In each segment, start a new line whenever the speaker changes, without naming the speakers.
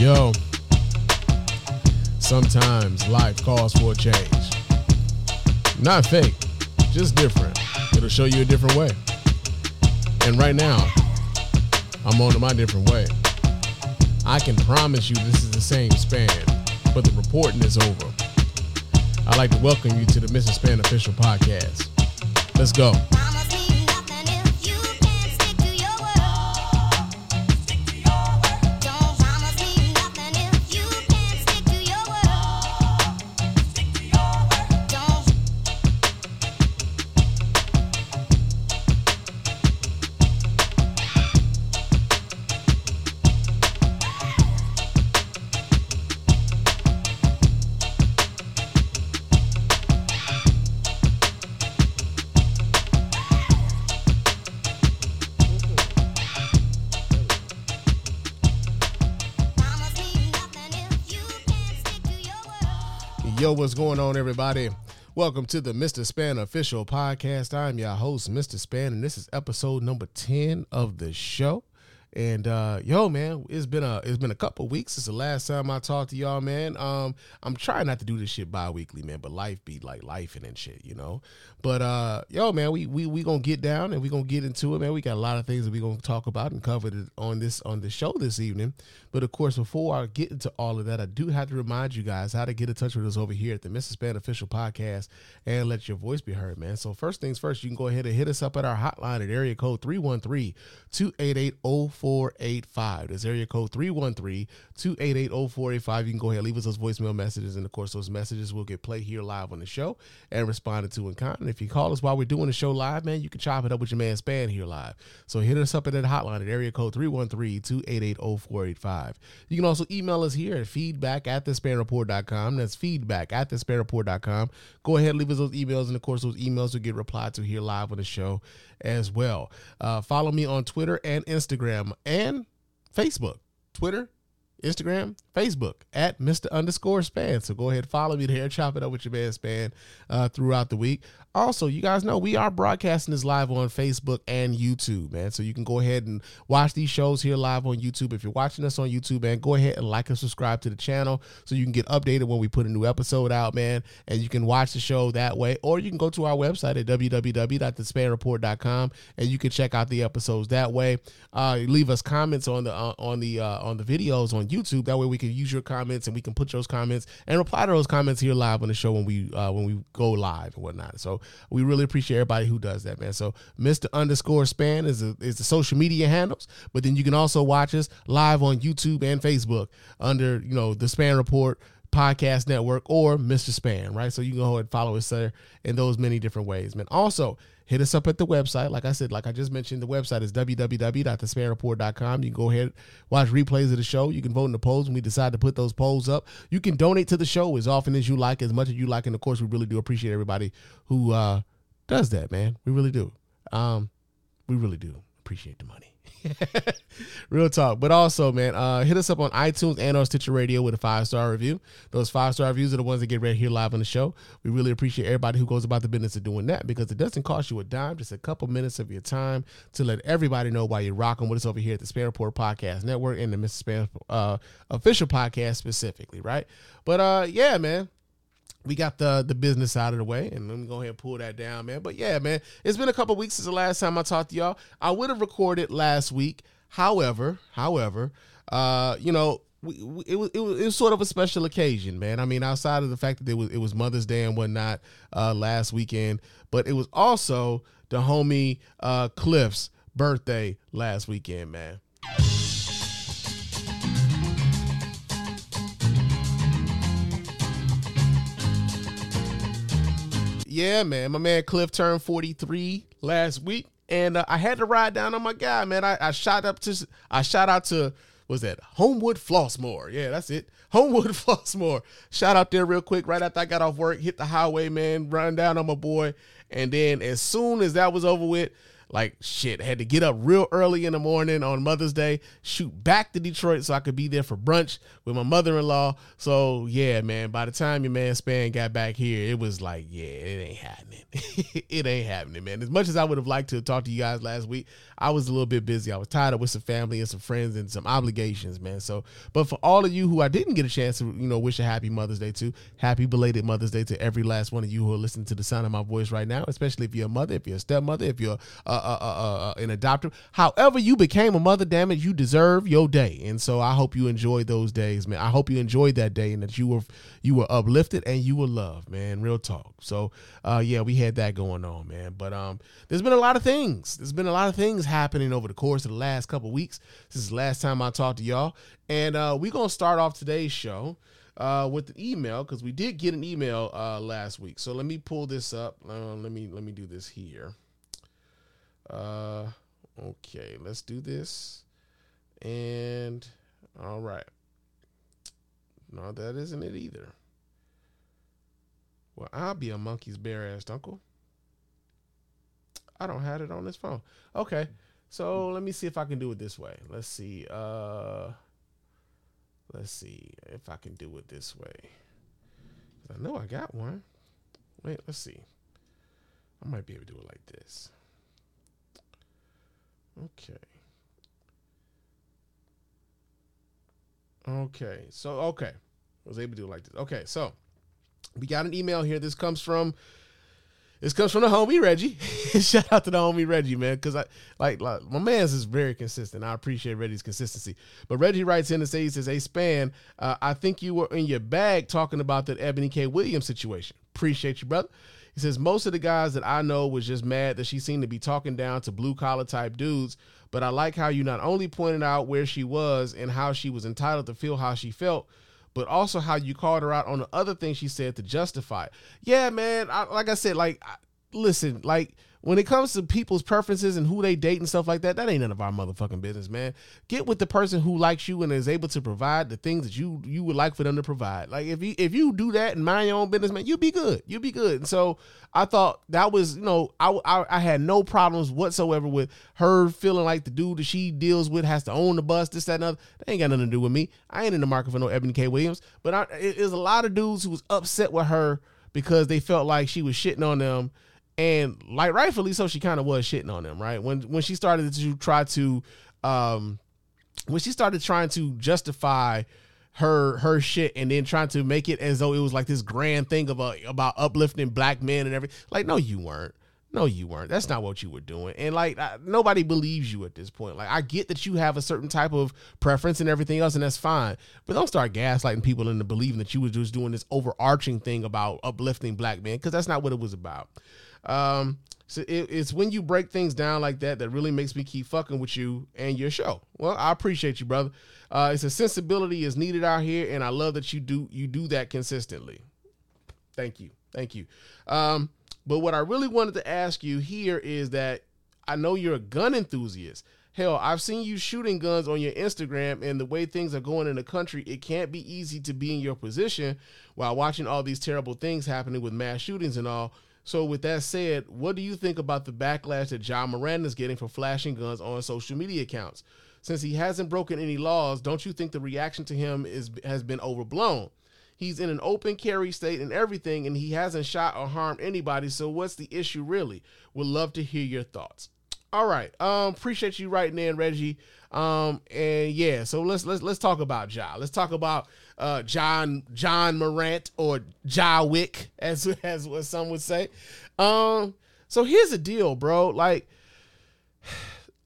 Yo, sometimes life calls for a change. Not fake, just different. It'll show you a different way. And right now, I'm on to my different way. I can promise you this is the same Spann, but the reporting is over. I'd like to welcome you to the Mr. Spann official podcast. Let's go. What's going on, everybody? Welcome to the Mr. Spann official podcast. I'm your host, Mr. Spann, and this is episode number 10 of the show. And uh yo, man, it's been a it's been a couple weeks since the last time I talked to y'all, man. Um, I'm trying not to do this shit bi-weekly, man, but life be like life and shit, you know. But uh yo, man, we we we gonna get down and we gonna get into it, man. We got a lot of things that we gonna talk about and cover on this on the show this evening. But of course, before I get into all of that, I do have to remind you guys how to get in touch with us over here at the Mrs. Spann Official Podcast and let your voice be heard, man. So first things first, you can go ahead and hit us up at our hotline at area code 313-288-0485. That's area code 313-288-0485. You can go ahead and leave us those voicemail messages, and of course, those messages will get played here live on the show and responded to in kind. And if you call us while we're doing the show live, man, you can chop it up with your man Spann here live. So hit us up at that hotline at area code 313-288-0485. You can also email us here at feedback at thespannreport.com. That's feedback at thespannreport.com. Go ahead, leave us those emails, and of course, those emails will get replied to here live on the show as well. Uh, follow me on Twitter and Instagram and Facebook. Twitter, Instagram, Facebook at Mr. Underscore Spann. So go ahead, follow me there, chop it up with your man Spann uh, throughout the week. Also, you guys know we are broadcasting this live on Facebook and YouTube, man. So you can go ahead and watch these shows here live on YouTube. If you're watching us on YouTube, man, go ahead and like and subscribe to the channel so you can get updated when we put a new episode out, man. And you can watch the show that way, or you can go to our website at www.thespannreport.com and you can check out the episodes that way. Uh, leave us comments on the uh, on the uh, on the videos on YouTube. That way we can use your comments and we can put those comments and reply to those comments here live on the show when we uh, when we go live and whatnot. So we really appreciate everybody who does that, man. So Mr. Underscore Spann is a, is the social media handles, but then you can also watch us live on YouTube and Facebook under you know the Spann Report podcast network or Mr. Spann, right? So you can go ahead and follow us there in those many different ways, man. Also, hit us up at the website. Like I said, like I just mentioned, the website is www.thespannreport.com. You can go ahead, watch replays of the show. You can vote in the polls when we decide to put those polls up. You can donate to the show as often as you like, as much as you like. And of course, we really do appreciate everybody who uh, does that, man. We really do. Um, we really do appreciate the money. Real talk. But also, man, uh, hit us up on iTunes and on Stitcher Radio with a five star review. Those five star reviews are the ones that get read here live on the show. We really appreciate everybody who goes about the business of doing that because it doesn't cost you a dime, just a couple minutes of your time to let everybody know why you're rocking with us over here at the Spann Report Podcast Network and the Mr. Spann uh, official podcast specifically, right? But uh, yeah, man we got the the business out of the way, and let me go ahead and pull that down, man. But yeah, man, it's been a couple weeks since the last time I talked to y'all. I would have recorded last week, however, however, uh, you know, we, we, it was it was it was sort of a special occasion, man. I mean, outside of the fact that it was it was Mother's Day and whatnot uh, last weekend, but it was also the homie uh, Cliff's birthday last weekend, man. Yeah, man. My man Cliff turned 43 last week. And uh, I had to ride down on my guy, man. I, I shot up to I shot out to was that Homewood Flossmoor? Yeah, that's it. Homewood Flossmoor. Shout out there real quick. Right after I got off work, hit the highway, man, run down on my boy. And then as soon as that was over with, like shit. Had to get up real early in the morning on Mother's Day, shoot back to Detroit so I could be there for brunch with my mother in law. So yeah, man. By the time your man Spann got back here, it was like, yeah, it ain't happening. it ain't happening, man. As much as I would have liked to talk to you guys last week, I was a little bit busy. I was tied up with some family and some friends and some obligations, man. So, but for all of you who I didn't get a chance to, you know, wish a happy Mother's Day to, happy belated Mother's Day to every last one of you who are listening to the sound of my voice right now, especially if you're a mother, if you're a stepmother, if you're uh, uh, uh, uh, an adopter. However, you became a mother, damn it, you deserve your day. And so I hope you enjoyed those days, man. I hope you enjoyed that day and that you were you were uplifted and you were loved, man. Real talk. So, yeah, we had that going on, man. But um, there's been a lot of things. There's been a lot of things happening over the course of the last couple weeks. This is the last time I talked to y'all, and we're gonna start off today's show uh, with an email because we did get an email uh, last week. So let me pull this up. Uh, let me let me do this here. Uh, okay, let's do this. And all right. No, that isn't it either. Well, I'll be a monkey's bare assed uncle. I don't have it on this phone. Okay. So let me see if I can do it this way. Let's see. Uh let's see if I can do it this way. I know I got one. Wait, let's see. I might be able to do it like this. Okay. Okay. So okay. I was able to do like this. Okay, so we got an email here. This comes from this comes from the homie Reggie. Shout out to the homie Reggie, man, because I like, like my man's is very consistent. I appreciate Reggie's consistency. But Reggie writes in and says, he says, "Hey, Spann, uh, I think you were in your bag talking about that Ebony K. Williams situation. Appreciate you, brother." Says most of the guys that I know was just mad that she seemed to be talking down to blue collar type dudes. But I like how you not only pointed out where she was and how she was entitled to feel how she felt, but also how you called her out on the other thing she said to justify it. Yeah, man. I, like I said, like, I, listen, like when it comes to people's preferences and who they date and stuff like that, that ain't none of our motherfucking business, man. Get with the person who likes you and is able to provide the things that you you would like for them to provide. Like if you if you do that and mind your own business, man, you'll be good. You'll be good. And so I thought that was, you know, I, I I had no problems whatsoever with her feeling like the dude that she deals with has to own the bus, this, that, and other. That ain't got nothing to do with me. I ain't in the market for no Ebony K. Williams. But I, it, there's a lot of dudes who was upset with her because they felt like she was shitting on them and like rightfully so she kind of was shitting on them right? When when she started to try to um when she started trying to justify her her shit and then trying to make it as though it was like this grand thing of a, about uplifting black men and everything like no you weren't no you weren't that's not what you were doing and like I, nobody believes you at this point like i get that you have a certain type of preference and everything else and that's fine but don't start gaslighting people into believing that you were just doing this overarching thing about uplifting black men because that's not what it was about um, so it, it's when you break things down like that that really makes me keep fucking with you and your show. Well, I appreciate you, brother. Uh, it's a sensibility is needed out here, and I love that you do you do that consistently. Thank you, thank you. Um, but what I really wanted to ask you here is that I know you're a gun enthusiast. Hell, I've seen you shooting guns on your Instagram, and the way things are going in the country, it can't be easy to be in your position while watching all these terrible things happening with mass shootings and all. So, with that said, what do you think about the backlash that John Miranda is getting for flashing guns on social media accounts? Since he hasn't broken any laws, don't you think the reaction to him is has been overblown? He's in an open carry state and everything, and he hasn't shot or harmed anybody. So, what's the issue really? Would love to hear your thoughts. All right, um, appreciate you writing in, Reggie. Um, and yeah, so let's let's let's talk about Ja. Let's talk about uh, John John Morant or Ja Wick, as as what some would say. Um, so here's the deal, bro. Like,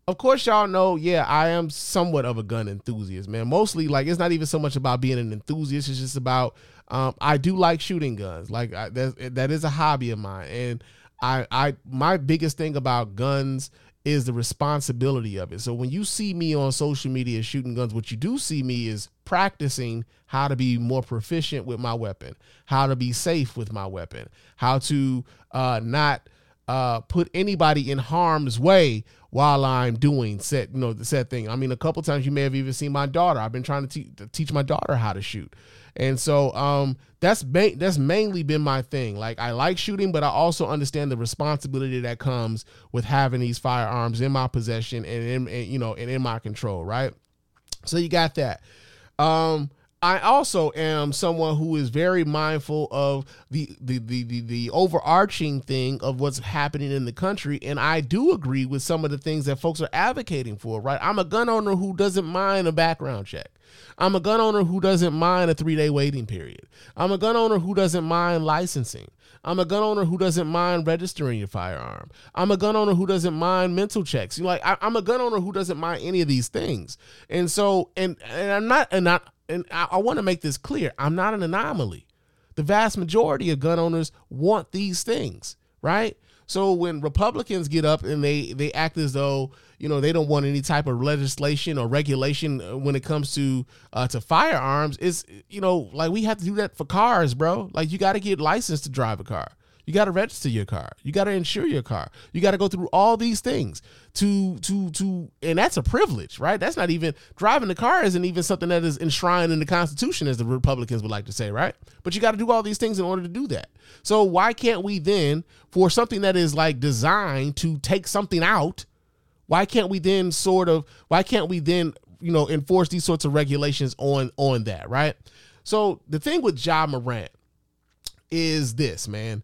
of course, y'all know, yeah, I am somewhat of a gun enthusiast, man. Mostly, like, it's not even so much about being an enthusiast; it's just about um, I do like shooting guns. Like, I, that that is a hobby of mine, and I I my biggest thing about guns is the responsibility of it. So when you see me on social media shooting guns, what you do see me is practicing how to be more proficient with my weapon, how to be safe with my weapon, how to uh, not uh, put anybody in harm's way while I'm doing said, you know, the said thing. I mean, a couple times you may have even seen my daughter. I've been trying to, te- to teach my daughter how to shoot, and so um, that's that's mainly been my thing. Like I like shooting, but I also understand the responsibility that comes with having these firearms in my possession and in and, you know and in my control. Right. So you got that. Um, I also am someone who is very mindful of the, the the the the overarching thing of what's happening in the country, and I do agree with some of the things that folks are advocating for. Right, I'm a gun owner who doesn't mind a background check. I'm a gun owner who doesn't mind a three day waiting period. I'm a gun owner who doesn't mind licensing. I'm a gun owner who doesn't mind registering your firearm. I'm a gun owner who doesn't mind mental checks. You know, like I, I'm a gun owner who doesn't mind any of these things. And so, and and I'm not, and not, and I, I want to make this clear. I'm not an anomaly. The vast majority of gun owners want these things, right? So when Republicans get up and they they act as though you know they don't want any type of legislation or regulation uh, when it comes to uh, to firearms, it's you know like we have to do that for cars, bro. Like you got to get licensed to drive a car. You got to register your car. You got to insure your car. You got to go through all these things to to to and that's a privilege, right? That's not even driving the car isn't even something that is enshrined in the Constitution as the Republicans would like to say, right? But you got to do all these things in order to do that. So why can't we then for something that is like designed to take something out, why can't we then sort of why can't we then, you know, enforce these sorts of regulations on on that, right? So the thing with Ja Morant is this, man.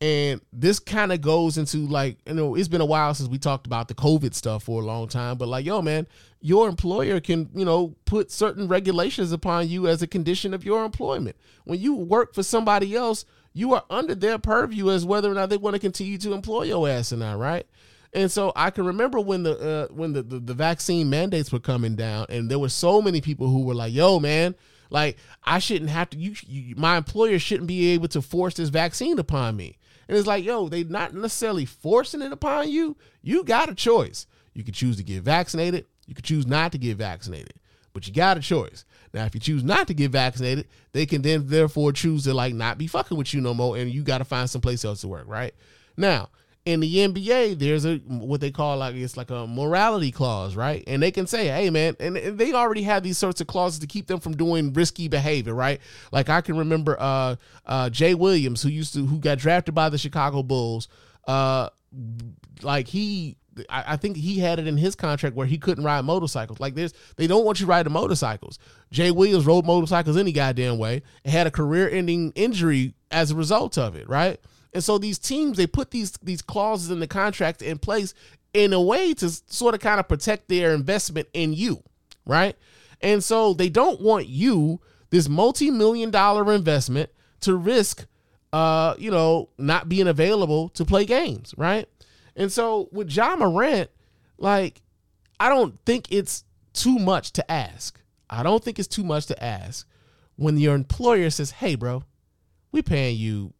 And this kind of goes into like, you know, it's been a while since we talked about the COVID stuff for a long time, but like, yo, man, your employer can, you know, put certain regulations upon you as a condition of your employment. When you work for somebody else, you are under their purview as whether or not they want to continue to employ your ass or not, right? And so I can remember when the uh, when the, the the vaccine mandates were coming down, and there were so many people who were like, "Yo, man, like I shouldn't have to. You, you my employer shouldn't be able to force this vaccine upon me." And it's like, yo, they not necessarily forcing it upon you. You got a choice. You could choose to get vaccinated. You could choose not to get vaccinated. But you got a choice. Now, if you choose not to get vaccinated, they can then therefore choose to like not be fucking with you no more, and you got to find someplace else to work, right? Now, in the NBA, there's a what they call like it's like a morality clause, right? And they can say, "Hey, man," and, and they already have these sorts of clauses to keep them from doing risky behavior, right? Like I can remember uh, uh, Jay Williams, who used to who got drafted by the Chicago Bulls, uh, like he. I I think he had it in his contract where he couldn't ride motorcycles. Like this, they don't want you riding motorcycles. Jay Williams rode motorcycles any goddamn way and had a career-ending injury as a result of it, right? And so these teams they put these these clauses in the contract in place in a way to sort of kind of protect their investment in you, right? And so they don't want you, this multi-million dollar investment, to risk uh, you know, not being available to play games, right? And so with John Morant, like, I don't think it's too much to ask. I don't think it's too much to ask when your employer says, Hey, bro, we paying you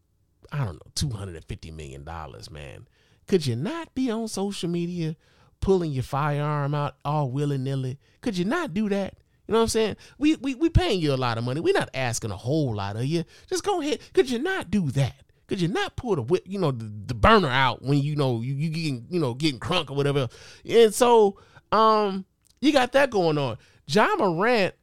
I don't know, two hundred and fifty million dollars, man. Could you not be on social media pulling your firearm out all willy nilly? Could you not do that? You know what I'm saying? We we we paying you a lot of money. We're not asking a whole lot of you. Just go ahead. Could you not do that? Could you not pull the whip, you know, the, the burner out when you know you you getting you know getting crunk or whatever? And so um you got that going on. John Morant,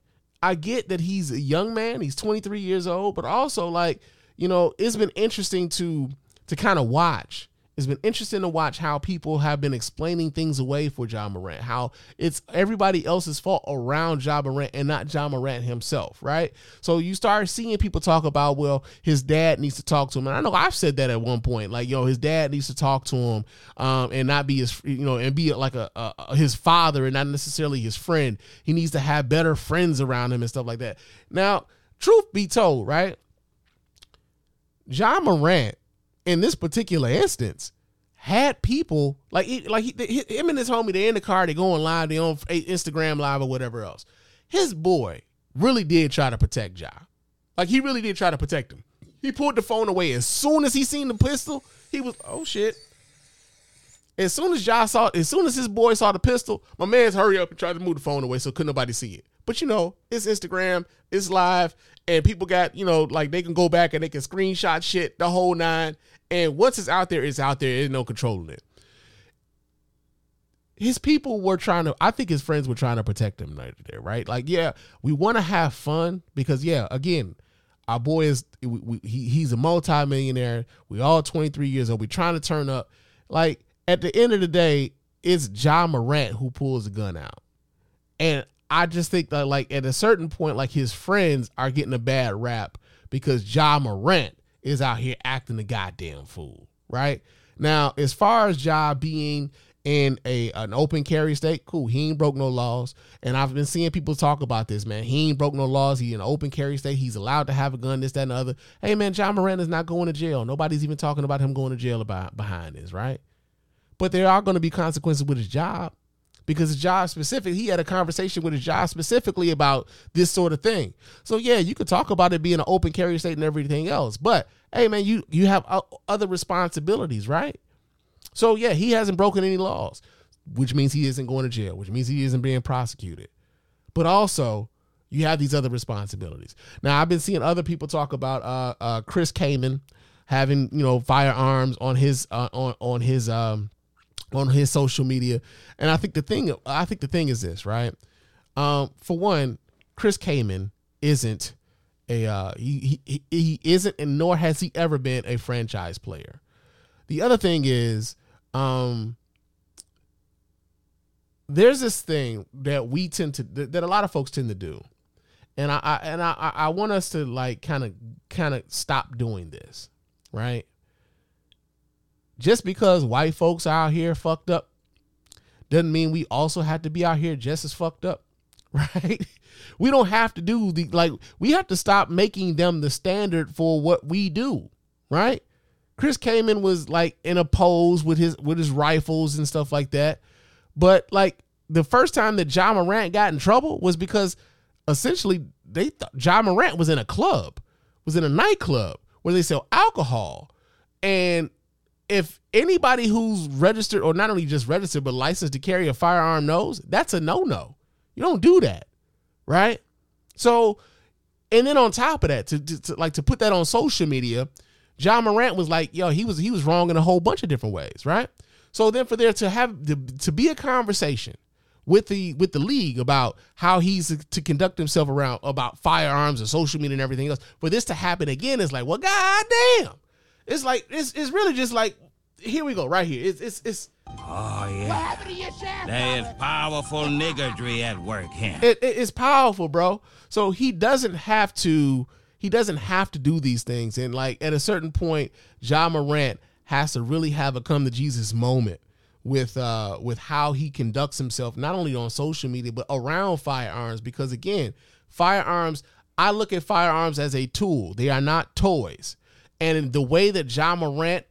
I get that he's a young man. He's 23 years old, but also like you know, it's been interesting to to kind of watch. It's been interesting to watch how people have been explaining things away for John Morant, how it's everybody else's fault around John Morant and not John Morant himself, right? So you start seeing people talk about, well, his dad needs to talk to him. And I know I've said that at one point, like, yo, his dad needs to talk to him um, and not be his, you know, and be like a, a his father and not necessarily his friend. He needs to have better friends around him and stuff like that. Now, truth be told, right? John Morant, in this particular instance, had people like he, like he, him and his homie. They in the car. They going live. They on Instagram live or whatever else. His boy really did try to protect Ja. Like he really did try to protect him. He pulled the phone away as soon as he seen the pistol. He was oh shit. As soon as Ja saw, as soon as his boy saw the pistol, my man's hurry up and tried to move the phone away so couldn't nobody see it. But you know, it's Instagram, it's live, and people got, you know, like they can go back and they can screenshot shit, the whole nine. And once it's out there, it's out there. There's no controlling it. His people were trying to, I think his friends were trying to protect him right there, right? Like, yeah, we want to have fun because, yeah, again, our boy is, we, we, he, he's a multimillionaire. We all 23 years old. we trying to turn up. Like, at the end of the day, it's John Morant who pulls the gun out. And I just think that, like, at a certain point, like, his friends are getting a bad rap because John Morant is out here acting the goddamn fool, right? Now, as far as Ja being in a an open carry state, cool. He ain't broke no laws. And I've been seeing people talk about this, man. He ain't broke no laws. He in an open carry state. He's allowed to have a gun, this, that, and the other. Hey, man, John Moran is not going to jail. Nobody's even talking about him going to jail about behind this, right? But there are going to be consequences with his job because job specific, he had a conversation with his job specifically about this sort of thing. So yeah, you could talk about it being an open carry state and everything else, but hey, man, you you have other responsibilities, right? So yeah, he hasn't broken any laws, which means he isn't going to jail, which means he isn't being prosecuted. But also, you have these other responsibilities. Now, I've been seeing other people talk about uh, uh, Chris Kaman having you know firearms on his uh, on on his um on his social media, and I think the thing I think the thing is this right. Um, for one, Chris Kaman isn't a uh, he, he he isn't and nor has he ever been a franchise player. The other thing is, um, there's this thing that we tend to that a lot of folks tend to do, and I, I and I I want us to like kind of kind of stop doing this, right? Just because white folks are out here fucked up doesn't mean we also have to be out here just as fucked up, right? We don't have to do the like we have to stop making them the standard for what we do, right? Chris Kaman was like in a pose with his with his rifles and stuff like that. But like the first time that John Morant got in trouble was because essentially they thought John Morant was in a club, was in a nightclub where they sell alcohol. And if anybody who's registered or not only just registered but licensed to carry a firearm knows, that's a no-no. You don't do that. Right? So and then on top of that, to, to, to like to put that on social media, John Morant was like, yo, he was he was wrong in a whole bunch of different ways, right? So then for there to have to, to be a conversation with the with the league about how he's to conduct himself around about firearms and social media and everything else, for this to happen again is like, well, goddamn. It's like it's it's really just like here we go right here. It's it's it's
Oh, yeah. There is powerful niggardry at work here.
it, it- it's powerful, bro. So he doesn't have to he doesn't have to do these things. And like at a certain point, John Morant has to really have a come to Jesus moment with uh with how he conducts himself, not only on social media, but around firearms. Because again, firearms, I look at firearms as a tool. They are not toys. And the way that John Morant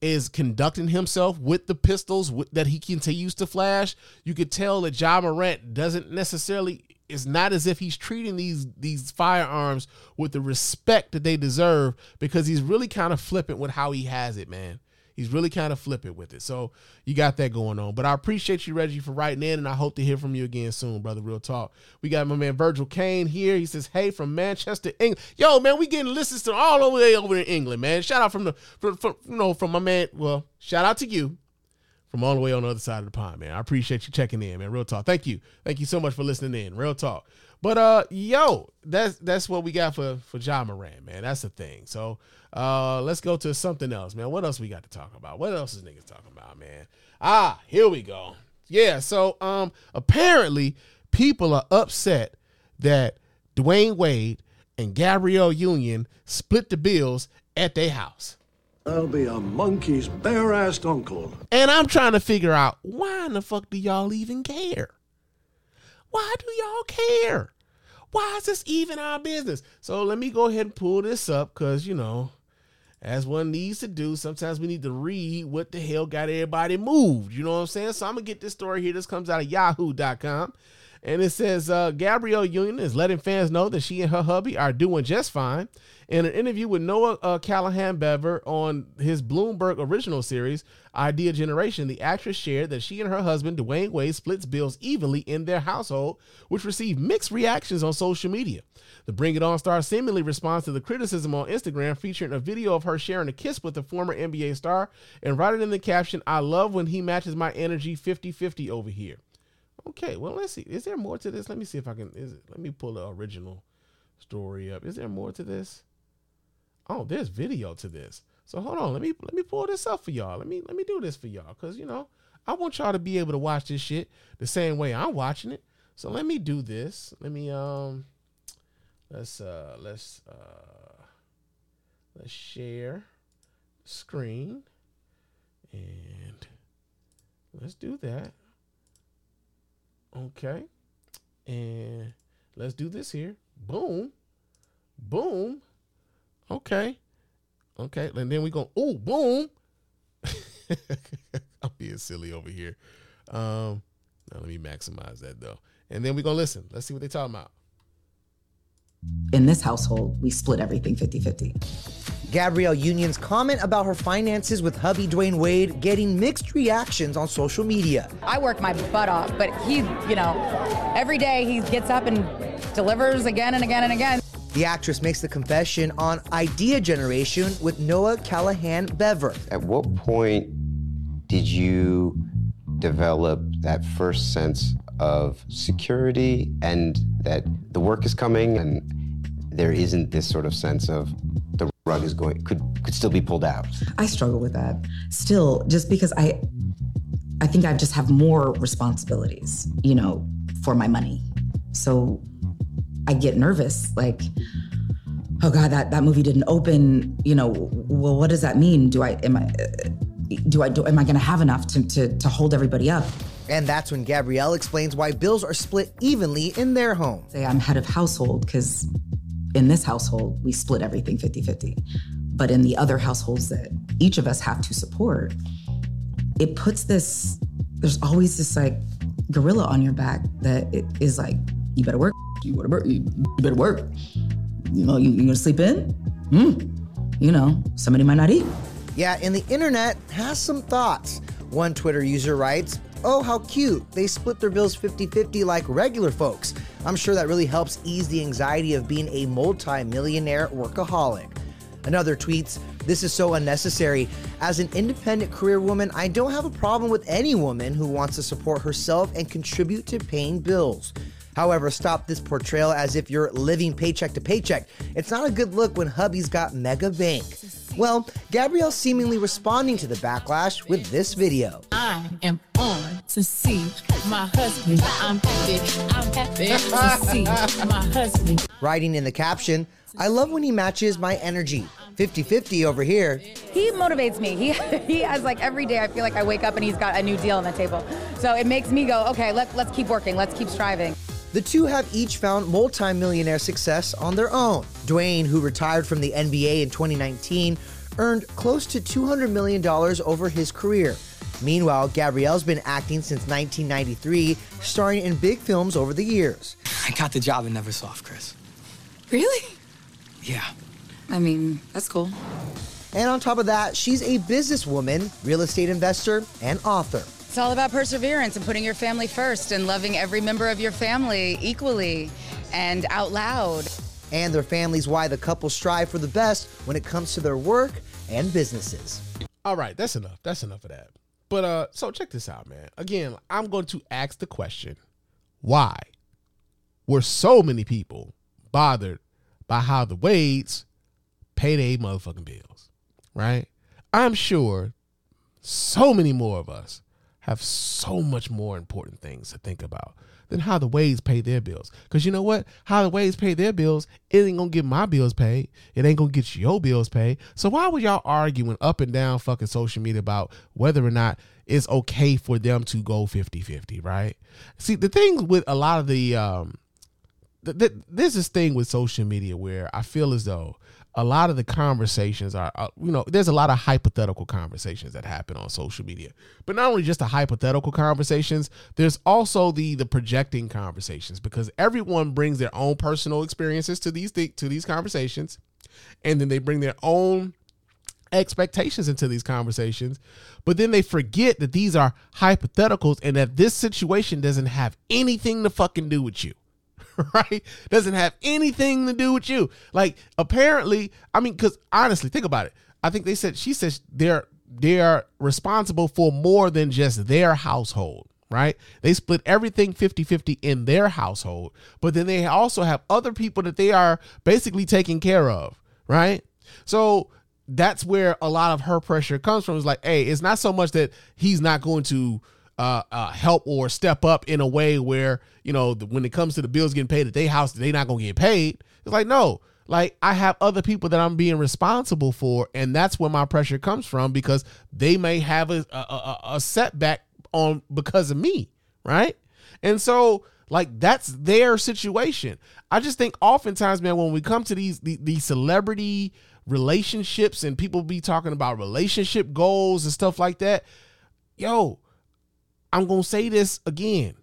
is conducting himself with the pistols with, that he continues to flash, you could tell that John Morant doesn't necessarily. It's not as if he's treating these these firearms with the respect that they deserve because he's really kind of flippant with how he has it, man. He's really kind of flippant with it. So you got that going on. But I appreciate you, Reggie, for writing in, and I hope to hear from you again soon, brother. Real talk. We got my man Virgil Kane here. He says, "Hey, from Manchester, England. Yo, man, we getting listens to all over way over in England, man. Shout out from the from, from you know from my man. Well, shout out to you from all the way on the other side of the pond, man. I appreciate you checking in, man. Real talk. Thank you. Thank you so much for listening in. Real talk. But uh yo, that's that's what we got for for John Moran, man. That's the thing. So uh let's go to something else, man. What else we got to talk about? What else is niggas talking about, man? Ah, here we go. Yeah, so um apparently people are upset that Dwyane Wade and Gabrielle Union split the bills at their house.
I'll be a monkey's bare-assed uncle.
And I'm trying to figure out why in the fuck do y'all even care? Why do y'all care? Why is this even our business? So let me go ahead and pull this up because, you know, as one needs to do, sometimes we need to read what the hell got everybody moved. You know what I'm saying? So I'm going to get this story here. This comes out of yahoo.com. And it says uh, Gabrielle Union is letting fans know that she and her hubby are doing just fine. In an interview with Noah uh, Callahan Bever on his Bloomberg original series, Idea Generation, the actress shared that she and her husband, Dwyane Wade, splits bills evenly in their household, which received mixed reactions on social media. The Bring It On star seemingly responds to the criticism on Instagram, featuring a video of her sharing a kiss with the former NBA star and writing in the caption, I love when he matches my energy 50 50 over here. Okay, well, let's see. Is there more to this? Let me see if I can. Is it, let me pull the original story up. Is there more to this? Oh, there's video to this. So hold on. Let me let me pull this up for y'all. Let me let me do this for y'all because you know I want y'all to be able to watch this shit the same way I'm watching it. So let me do this. Let me um let's uh let's uh let's share screen and let's do that. Okay. And let's do this here. Boom. Boom. Okay. Okay. And then we go, oh, boom. I'm being silly over here. Um, now let me maximize that though. And then we're gonna listen. Let's see what they're talking about.
In this household, we split everything 50 50.
Gabrielle Union's comment about her finances with hubby Dwyane Wade getting mixed reactions on social media.
I work my butt off, but he, you know, every day he gets up and delivers again and again and again.
The actress makes the confession on Idea Generation with Noah Callahan Bever.
At what point did you develop that first sense of security and that the work is coming and there isn't this sort of sense of the rug is going could could still be pulled out?
I struggle with that still, just because I, I think I just have more responsibilities, you know, for my money. So I get nervous, like, oh God, that, that movie didn't open. You know, well, what does that mean? Do I am I uh, do I do am I going to have enough to, to to hold everybody up?
And that's when Gabrielle explains why bills are split evenly in their home.
Say I'm head of household because in this household we split everything 50-50. But in the other households that each of us have to support, it puts this there's always this like gorilla on your back that it is like you better work. You better work. You better work. You know you, you gonna sleep in? Hmm. You know somebody might not eat.
Yeah, and the internet has some thoughts. One Twitter user writes, Oh, how cute. They split their bills 50 50 like regular folks. I'm sure that really helps ease the anxiety of being a multi millionaire workaholic. Another tweets, This is so unnecessary. As an independent career woman, I don't have a problem with any woman who wants to support herself and contribute to paying bills. However, stop this portrayal as if you're living paycheck to paycheck. It's not a good look when hubby's got mega bank. Well, Gabrielle seemingly responding to the backlash with this video.
I am on to see my husband. I'm happy. I'm happy to see my husband.
Writing in the caption, I love when he matches my energy. 50 50 over here.
He motivates me. He he has like every day I feel like I wake up and he's got a new deal on the table. So it makes me go, okay, let, let's keep working. Let's keep striving.
The two have each found multi-millionaire success on their own. Dwyane, who retired from the NBA in 2019, earned close to $200 million over his career. Meanwhile, Gabrielle's been acting since 1993, starring in big films over the years.
I got the job in Neversoft, Chris.
really
Yeah.
i mean that's cool
And on top of that, she's a businesswoman, real estate investor, and author.
It's all about perseverance and putting your family first and loving every member of your family equally and out loud.
And their families why the couple strive for the best when it comes to their work and businesses.
All right, that's enough. That's enough of that. But uh so check this out, man. Again, I'm going to ask the question, why were so many people bothered by how the Wades pay their motherfucking bills? Right? I'm sure so many more of us have so much more important things to think about than how the Wades pay their bills. Because you know what? How the Wades pay their bills, it ain't gonna get my bills paid. It ain't gonna get your bills paid. So why were y'all arguing up and down fucking social media about whether or not it's okay for them to go 50-50, right? See, the thing with a lot of the um th- th- there's this thing with social media where I feel as though a lot of the conversations are, uh, you know, there's a lot of hypothetical conversations that happen on social media. But not only just the hypothetical conversations, there's also the the projecting conversations because everyone brings their own personal experiences to these thi- to these conversations, and then they bring their own expectations into these conversations, but then they forget that these are hypotheticals and that this situation doesn't have anything to fucking do with you. Right? Doesn't have anything to do with you. Like apparently, I mean, because honestly, think about it. I think they said she says they're they're responsible for more than just their household right? They split everything 50-50 in their household, but then they also have other people that they are basically taking care of, right? So that's where a lot of her pressure comes from. Is like, hey, it's not so much that he's not going to uh, uh, help or step up in a way where you know the, when it comes to the bills getting paid at their house, they're not gonna get paid. It's like no, like I have other people that I'm being responsible for, and that's where my pressure comes from because they may have a a, a, a setback on because of me, right? And so like that's their situation. I just think oftentimes, man, when we come to these these, these celebrity relationships and people be talking about relationship goals and stuff like that, yo, I'm gonna say this again.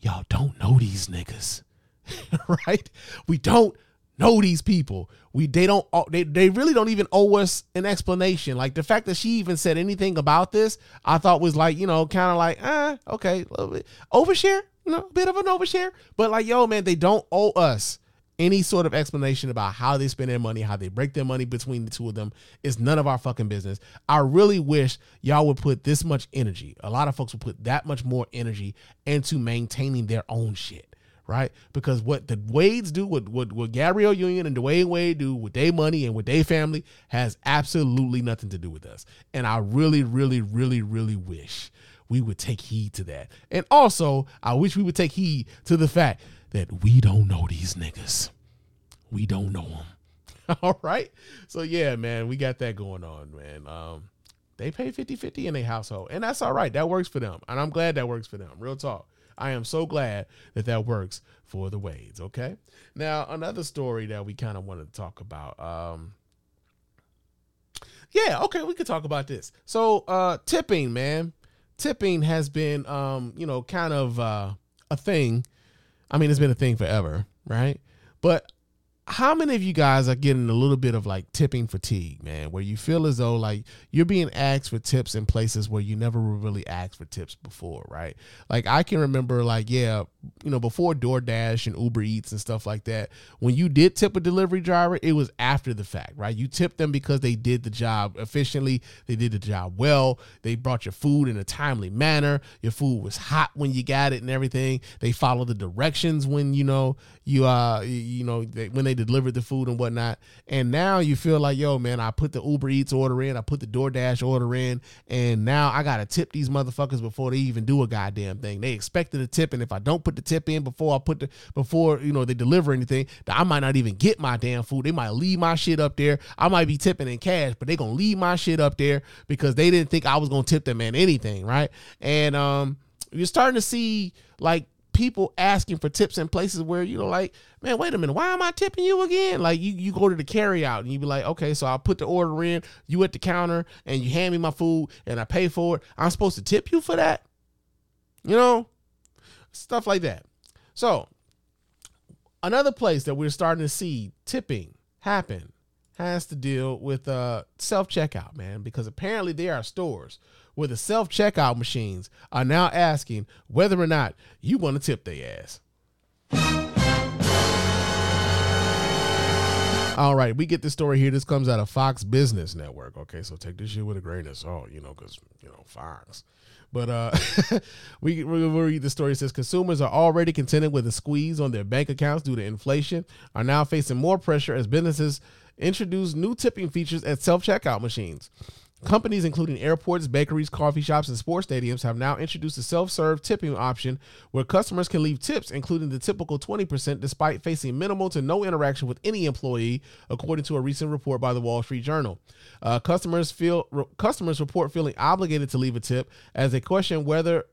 Y'all don't know these niggas, right? We don't know these people. We they don't oh, they they really don't even owe us an explanation. Like the fact that she even said anything about this, I thought was like you know kind of like ah okay, a little bit overshare, you know, a bit of an overshare. But like yo man, they don't owe us any sort of explanation about how they spend their money, how they break their money between the two of them. is none of our fucking business. I really wish y'all would put this much energy. A lot of folks would put that much more energy into maintaining their own shit right? Because what the Wades do, what what, what Gabrielle Union and Dwyane Wade do with their money and with their family has absolutely nothing to do with us. And I really, really, really, really wish we would take heed to that. And also, I wish we would take heed to the fact that we don't know these niggas. We don't know them. all right. So yeah, man, we got that going on, man. Um, they pay 50-50 in their household. And that's all right. That works for them. And I'm glad that works for them. Real talk. I am so glad that that works for the Wades. Okay. Now, another story that we kind of wanted to talk about. Um, yeah, okay, we could talk about this. So, uh, tipping, man, tipping has been, um, you know, kind of uh, a thing. I mean, it's been a thing forever, right? But how many of you guys are getting a little bit of like tipping fatigue, man, where you feel as though like you're being asked for tips in places where you never really asked for tips before, right? Like I can remember like, yeah, you know, before DoorDash and Uber Eats and stuff like that, when you did tip a delivery driver, it was after the fact, right? You tipped them because they did the job efficiently, they did the job well, they brought your food in a timely manner, your food was hot when you got it and everything. They followed the directions when you know you uh you know they, when they delivered the food and whatnot. And now you feel like, yo, man, I put the Uber Eats order in, I put the DoorDash order in, and now I gotta tip these motherfuckers before they even do a goddamn thing. They expected a tip, and if I don't put the tip in before I put the before you know they deliver anything, I might not even get my damn food. They might leave my shit up there. I might be tipping in cash, but they gonna leave my shit up there because they didn't think I was gonna tip them in anything, right? And um, you're starting to see like people asking for tips in places where you know like man wait a minute why am i tipping you again? Like you, you go to the carry out and you be like okay so i'll put the order in you at the counter and you hand me my food and i pay for it. I'm supposed to tip you for that? You know? Stuff like that. So another place that we're starting to see tipping happen has to deal with uh self-checkout man because apparently there are stores where the self checkout machines are now asking whether or not you want to tip their ass. All right, we get this story here. This comes out of Fox Business Network. Okay, so take this shit with a grain of salt, you know, because, you know, Fox. But uh, we we read the story. It says consumers are already contending with a squeeze on their bank accounts due to inflation, are now facing more pressure as businesses introduce new tipping features at self checkout machines. Companies including airports, bakeries, coffee shops, and sports stadiums have now introduced a self serve tipping option where customers can leave tips, including the typical 20%, despite facing minimal to no interaction with any employee, according to a recent report by the Wall Street Journal. Uh, customers feel re- customers report feeling obligated to leave a tip as they question whether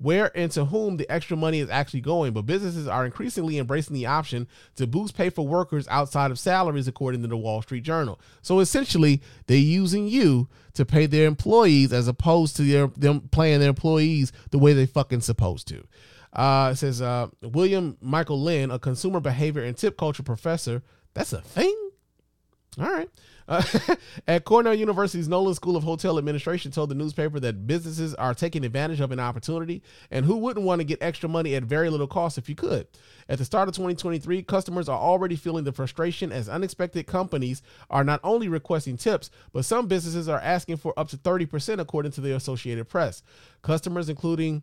where and to whom the extra money is actually going, but businesses are increasingly embracing the option to boost pay for workers outside of salaries, according to the Wall Street Journal. So essentially, they're using you to pay their employees as opposed to their, them paying their employees the way they fucking supposed to. Uh, it says uh, William Michael Lynn, a consumer behavior and tip culture professor. That's a thing. All right. Uh, at Cornell University's Nolan School of Hotel Administration told the newspaper that businesses are taking advantage of an opportunity and who wouldn't want to get extra money at very little cost if you could. At the start of 2023, customers are already feeling the frustration as unexpected companies are not only requesting tips, but some businesses are asking for up to 30% according to the Associated Press. Customers including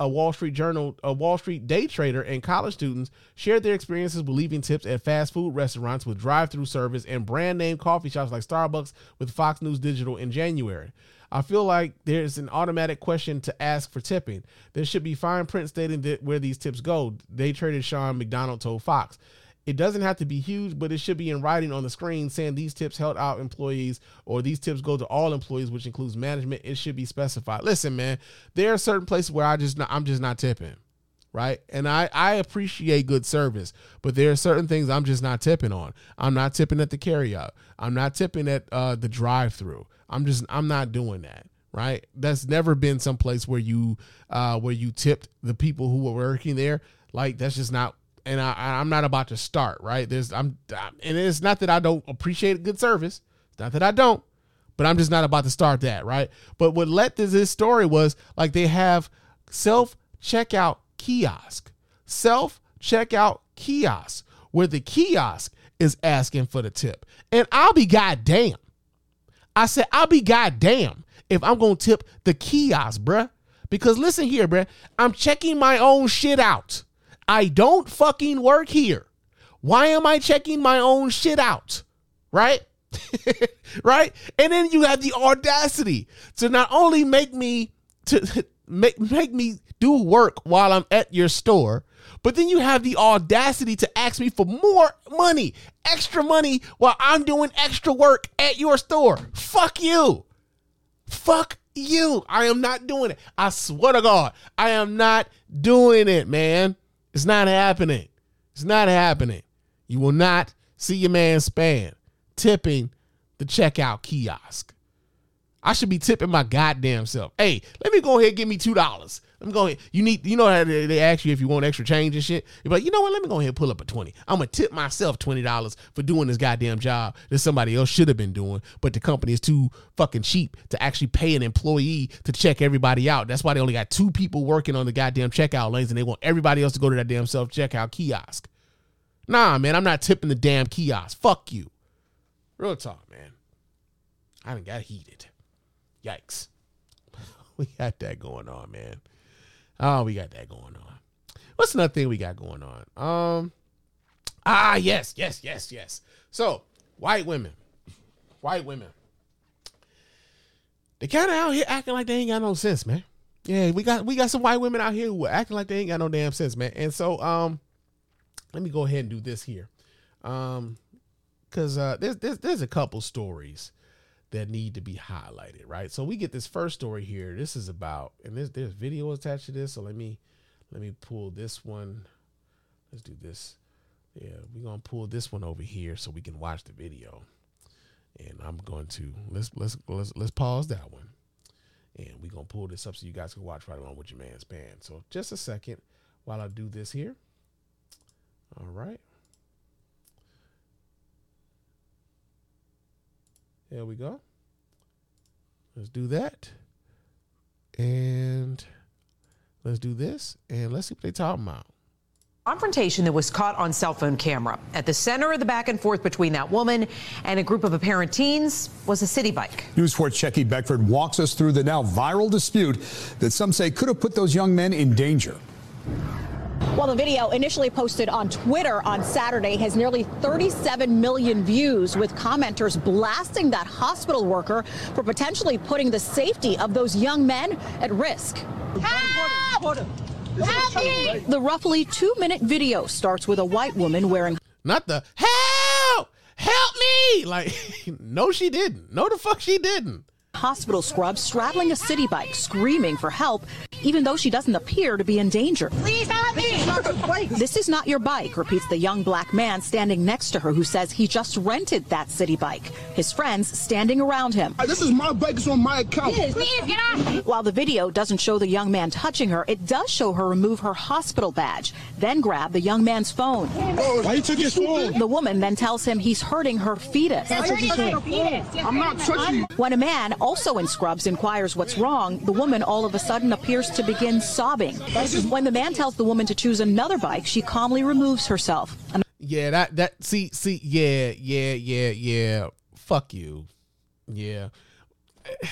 a Wall Street Journal, a Wall Street day trader, and college students shared their experiences with leaving tips at fast food restaurants with drive-through service and brand name coffee shops like Starbucks with Fox News Digital in January. I feel like there's an automatic question to ask for tipping. There should be fine print stating that where these tips go. Day trader Sean McDonald told Fox. It doesn't have to be huge, but it should be in writing on the screen saying these tips help out employees or these tips go to all employees, which includes management. It should be specified. Listen, man, there are certain places where I just not, I'm just not tipping, right? And I I appreciate good service, but there are certain things I'm just not tipping on. I'm not tipping at the carryout. I'm not tipping at uh, the drive-through. I'm just I'm not doing that right? That's never been some place where you uh where you tipped the people who were working there. Like that's just not and I I'm not about to start, right? There's I'm and it's not that I don't appreciate good service. It's not that I don't, but I'm just not about to start that, right? But what led to this story was like they have self checkout kiosk. Self checkout kiosk where the kiosk is asking for the tip. And I'll be goddamn. I said, I'll be goddamn if I'm gonna tip the kiosk, bruh. Because listen here, bruh, I'm checking my own shit out. I don't fucking work here. Why am I checking my own shit out? Right? right? And then you have the audacity to not only make me to make make me do work while I'm at your store, but then you have the audacity to ask me for more money, extra money while I'm doing extra work at your store. Fuck you. Fuck you. I am not doing it. I swear to God, I am not doing it, man. It's not happening. It's not happening. You will not see your man Spann tipping the checkout kiosk. I should be tipping my goddamn self. Hey, let me go ahead and give me two dollars. Let me go ahead. You need, you know how they, they ask you if you want extra change and shit. You're like, you know what? Let me go ahead and pull up a twenty. I'm gonna tip myself twenty dollars for doing this goddamn job that somebody else should have been doing, but the company is too fucking cheap to actually pay an employee to check everybody out. That's why they only got two people working on the goddamn checkout lanes, and they want everybody else to go to that damn self checkout kiosk. Nah, man, I'm not tipping the damn kiosk. Fuck you. Real talk, man. I done got heated. Yikes. We got that going on, man. Oh, we got that going on. What's another thing we got going on? Um, ah, yes, yes, yes, yes. So, white women, white women, they kind of out here acting like they ain't got no sense, man. Yeah, we got we got some white women out here who are acting like they ain't got no damn sense, man. And so, um, let me go ahead and do this here, um, because uh, there's there's there's a couple stories that need to be highlighted, right? So we get this first story here. This is about, and there's there's video attached to this. So let me let me pull this one. Let's do this. Yeah, we're gonna pull this one over here so we can watch the video. And I'm going to let's let's let's let's pause that one. And we're gonna pull this up so you guys can watch right along with your man Spann. So just a second while I do this here. All right. There we go. Let's do that. And let's do this. And let's see what they're talking about.
confrontation that was caught on cell phone camera. At the center of the back and forth between that woman and a group of apparent teens was a city bike.
News 4 Checkey Beckford walks us through the now viral dispute that some say could have put those young men in danger.
Well, the video initially posted on Twitter on Saturday has nearly 37 million views, with commenters blasting that hospital worker for potentially putting the safety of those young men at risk. The roughly two minute video starts with a white woman wearing
Not the help, help me. Like, no, she didn't. No, the fuck she didn't.
hospital scrubs straddling a city bike, screaming for help, even though she doesn't appear to be in danger.
Please help me!
This is not your bike, repeats the young black man standing next to her who says he just rented that city bike. His friends standing around him.
This is my bike, it's on my account. Please get off!
While the video doesn't show the young man touching her, it does show her remove her hospital badge, then grab the young man's phone.
Oh, Why you took his phone?
The woman then tells him he's hurting her fetus.
That's what you said. I'm not touching you.
When a man, also in scrubs, inquires what's wrong, the woman all of a sudden appears to begin sobbing. When the man tells the woman to choose another bike, she calmly removes herself.
Yeah, that that see see yeah yeah yeah yeah. Fuck you. Yeah.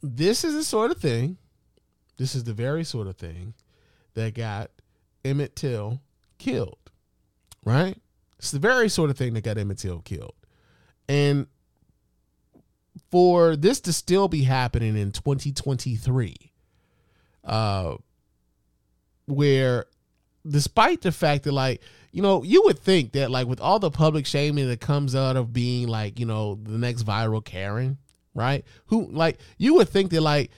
This is the sort of thing. This is the very sort of thing that got Emmett Till killed. Right? It's the very sort of thing that got Emmett Till killed. And for this to still be happening in 2023, uh, where despite the fact that like you know you would think that like with all the public shaming that comes out of being like you know the next viral karen right? Who like you would think that like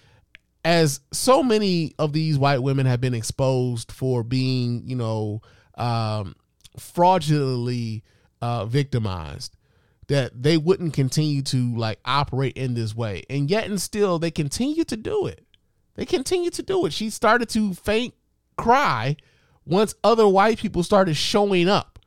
as so many of these white women have been exposed for being you know um fraudulently uh victimized that they wouldn't continue to like operate in this way. And yet and still they continue to do it they continue to do it she started to faint cry once other white people started showing up,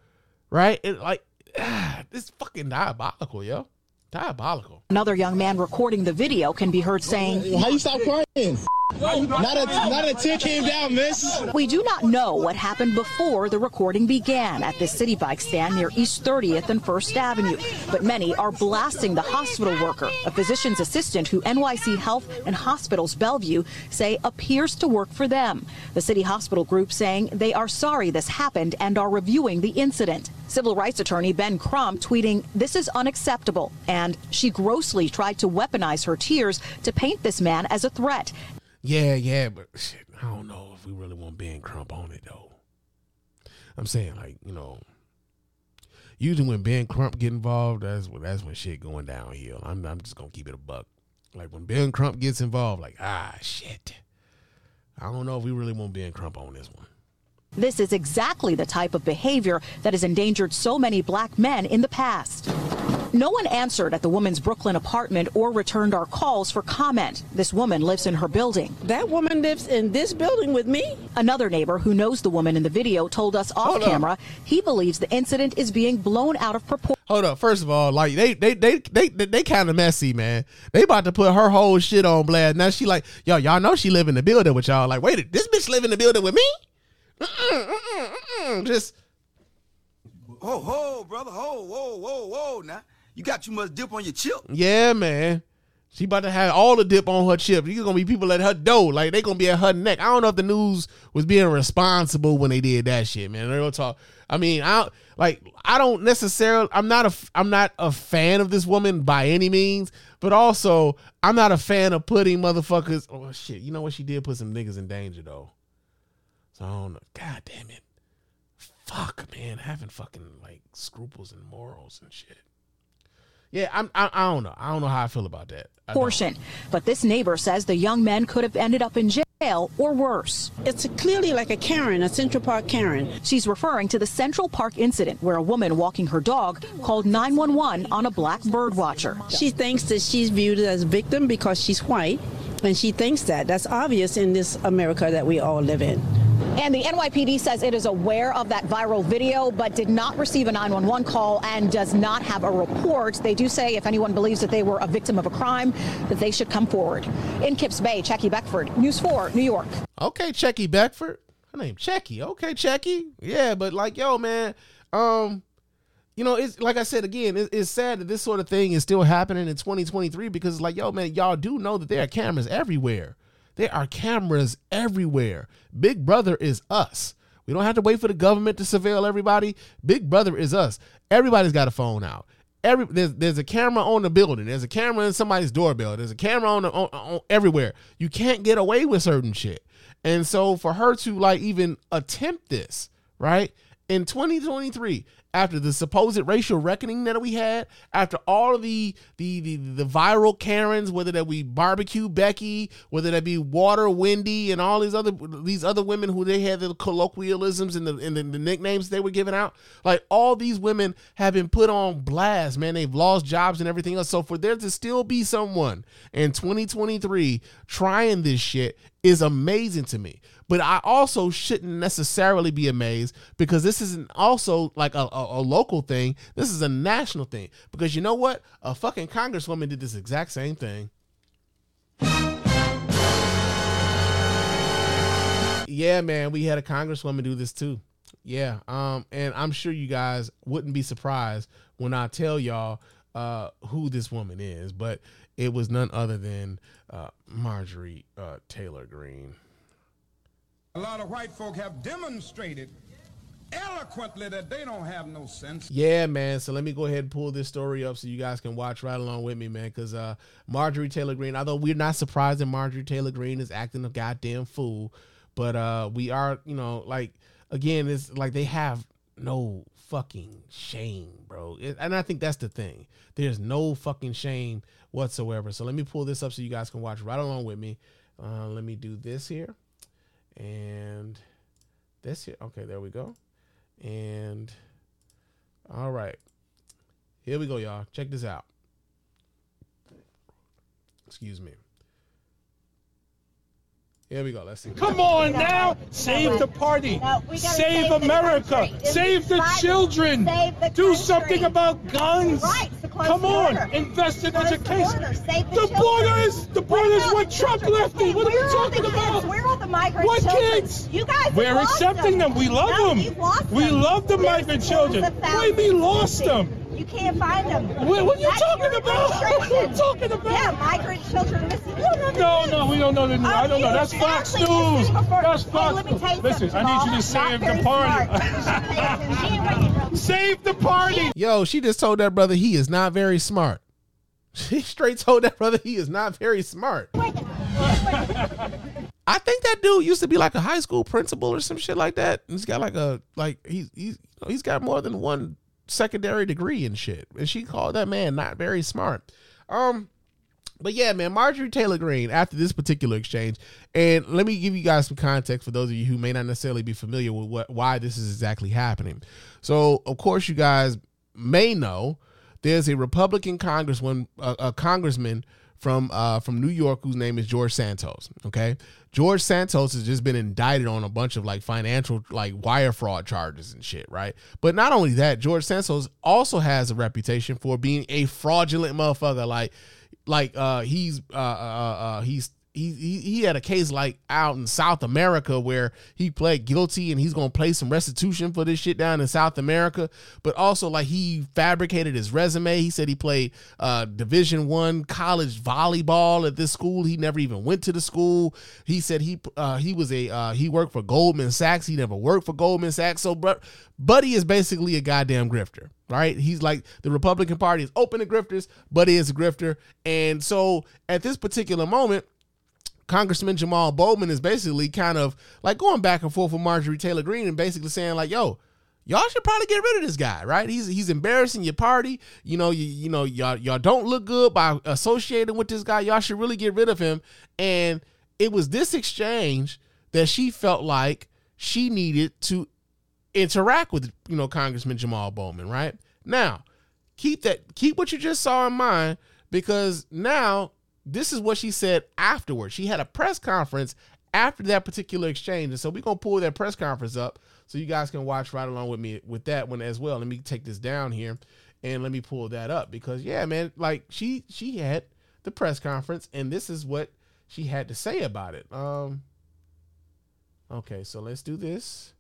right? It like ah, this fucking diabolical, yo, diabolical.
Another young man recording the video can be heard saying,
How you stop crying? Not a, not a tear came down, miss.
We do not know what happened before the recording began at this city bike stand near East 30th and First Avenue, but many are blasting the hospital worker, a physician's assistant who NYC Health and Hospitals Bellevue say appears to work for them. The city hospital group saying they are sorry this happened and are reviewing the incident. Civil rights attorney Ben Crump tweeting, This is unacceptable, and she grossly tried to weaponize her tears to paint this man as a threat.
Yeah, yeah, but shit, I don't know if we really want Ben Crump on it though. I'm saying like you know, usually when Ben Crump get involved, that's when that's when shit going downhill. I'm I'm just gonna keep it a buck. Like when Ben Crump gets involved, like ah shit. I don't know if we really want Ben Crump on this one.
This is exactly the type of behavior that has endangered so many black men in the past. No one answered at the woman's Brooklyn apartment or returned our calls for comment. This woman lives in her building.
That woman lives in this building with me?
Another neighbor who knows the woman in the video told us off
Hold up.
camera he believes the incident is being blown out of proportion.
Hold up. First of all, like they they they they they, they kind of messy, man. They about to put her whole shit on blast. Now she like, yo, y'all know she live in the building with y'all. Like, wait, this bitch live in the building with me? Mm-mm, mm-mm, mm-mm. Just
Ho, ho, brother, ho, whoa, whoa, whoa. Now, you got too much dip on your chip.
yeah, man. She about to have all the dip on her chip. You gonna be people at her door, like they gonna be at her neck. I don't know if the news was being responsible when they did that shit, man. Don't talk. I mean, I like I don't necessarily. I'm not a I'm not a fan of this woman by any means, but also I'm not a fan of putting motherfuckers. Oh shit, you know what? She did put some niggas in danger though. So I don't know. God damn it. Fuck, man, having fucking like scruples and morals and shit. Yeah, I'm. I, I don't know. I don't know how I feel about that. I don't.
Portion. But this neighbor says the young men could have ended up in jail or worse.
It's clearly like a Karen, a Central Park Karen.
She's referring to the Central Park incident where a woman walking her dog called 911 on a black bird watcher.
She thinks that she's viewed as a victim because she's white, and she thinks that. That's obvious in this America that we all live in.
And the NYPD says it is aware of that viral video, but did not receive a 911 call and does not have a report. They do say if anyone believes that they were a victim of a crime, that they should come forward. In Kips Bay, Checkey Beckford, News 4, New York.
Okay, Checkey Beckford. Her name Checkey. Okay, Checkey. Yeah, but like, yo, man, um, you know, it's like I said again, it, it's sad that this sort of thing is still happening in 2023 because, like, yo, man, y'all do know that there are cameras everywhere. There are cameras everywhere. Big Brother is us. We don't have to wait for the government to surveil everybody. Big Brother is us. Everybody's got a phone out. Every there's there's a camera on the building. There's a camera in somebody's doorbell. There's a camera on, the, on, on everywhere. You can't get away with certain shit. And so for her to like even attempt this, right? in 2023 after the supposed racial reckoning that we had after all of the the the, the viral karens whether that be barbecue becky whether that be water wendy and all these other these other women who they had the colloquialisms and the, and the, the nicknames they were giving out. Like all these women have been put on blast man. They've lost jobs and everything else. So for there to still be someone in 2023 trying this shit is amazing to me. But I also shouldn't necessarily be amazed because this isn't also like a, a, local thing. This is a national thing. Because you know what? A fucking congresswoman did this exact same thing. Yeah, man, we had a congresswoman do this too. Yeah, um, and I'm sure you guys wouldn't be surprised when I tell y'all uh, who this woman is, but it was none other than uh, Marjorie uh, Taylor Greene.
A lot of white folk have demonstrated eloquently that they don't have no sense.
Yeah, man. So let me go ahead and pull this story up so you guys can watch right along with me, man. Because uh, Marjorie Taylor Greene, although we're not surprised that Marjorie Taylor Greene is acting a goddamn fool, but uh, we are, you know, like again, it's like they have no fucking shame, bro. It- and I think that's the thing. There's no fucking shame whatsoever. So let me pull this up so you guys can watch right along with me. Uh, let me do this here and this here. Okay, there we go. And all right, here we go, y'all. Check this out. Excuse me. Here we go. Let's see.
Come on now, save the party, save America, save the children, do something about guns. Come on, invest in education. The border is the border is what Trump left it. What are we talking about?
Where are the migrant
What
children?
kids?
You guys
We're
lost
accepting them. We love
No,
them. We love the
There's
migrant children.
of
Wait, we lost
missing.
them.
You can't find them.
What- what are you
That's
talking about? What are you talking about?
Yeah, migrant children missing. You don't know
No, no, we don't know the news. I don't know.
you
That's Fox News.
listen before-
That's oh,
Hey,
Fox.
let me tell you
Listen,
something,
I need you
Jamal.
to save
Not
the party. save the party.
Yo, she just told that brother he is not very smart. She straight told that brother he is not very smart. I think that dude used to be like a high school principal or some shit like that. He's got like a like he's he's he's got more than one secondary degree and shit. And she called that man not very smart. Um but yeah, man, Marjorie Taylor Greene, after this particular exchange, and let me give you guys some context for those of you who may not necessarily be familiar with what why this is exactly happening. So, of course, you guys may know there's a Republican congressman, a, a congressman from uh, from New York whose name is George Santos. Okay, George Santos has just been indicted on a bunch of like financial like wire fraud charges and shit, right? But not only that, George Santos also has a reputation for being a fraudulent motherfucker. Like, like uh, he's uh, uh, uh, he's he, he had a case like out in South America where he pled guilty and he's gonna pay some restitution for this shit down in South America. But also like he fabricated his resume. He said he played uh, Division One college volleyball at this school. He never even went to the school. He said he uh, he was a uh, he worked for Goldman Sachs. He never worked for Goldman Sachs. So, bro, Buddy is basically a goddamn grifter. Right, he's like the Republican Party is open to grifters. Buddy is a grifter, and so at this particular moment, Congressman Jamal Bowman is basically kind of like going back and forth with Marjorie Taylor Greene and basically saying like, "Yo, y'all should probably get rid of this guy, right? He's he's embarrassing your party. You know, you you know y'all y'all don't look good by associating with this guy. Y'all should really get rid of him." And it was this exchange that she felt like she needed to interact with you know Congressman Jamal Bowman, right? Now, keep that keep what you just saw in mind because now this is what she said afterwards. She had a press conference after that particular exchange. And so we're gonna pull that press conference up so you guys can watch right along with me with that one as well. Let me take this down here and let me pull that up because yeah, man, like she she had the press conference and this is what she had to say about it. Um Okay, so let's do this.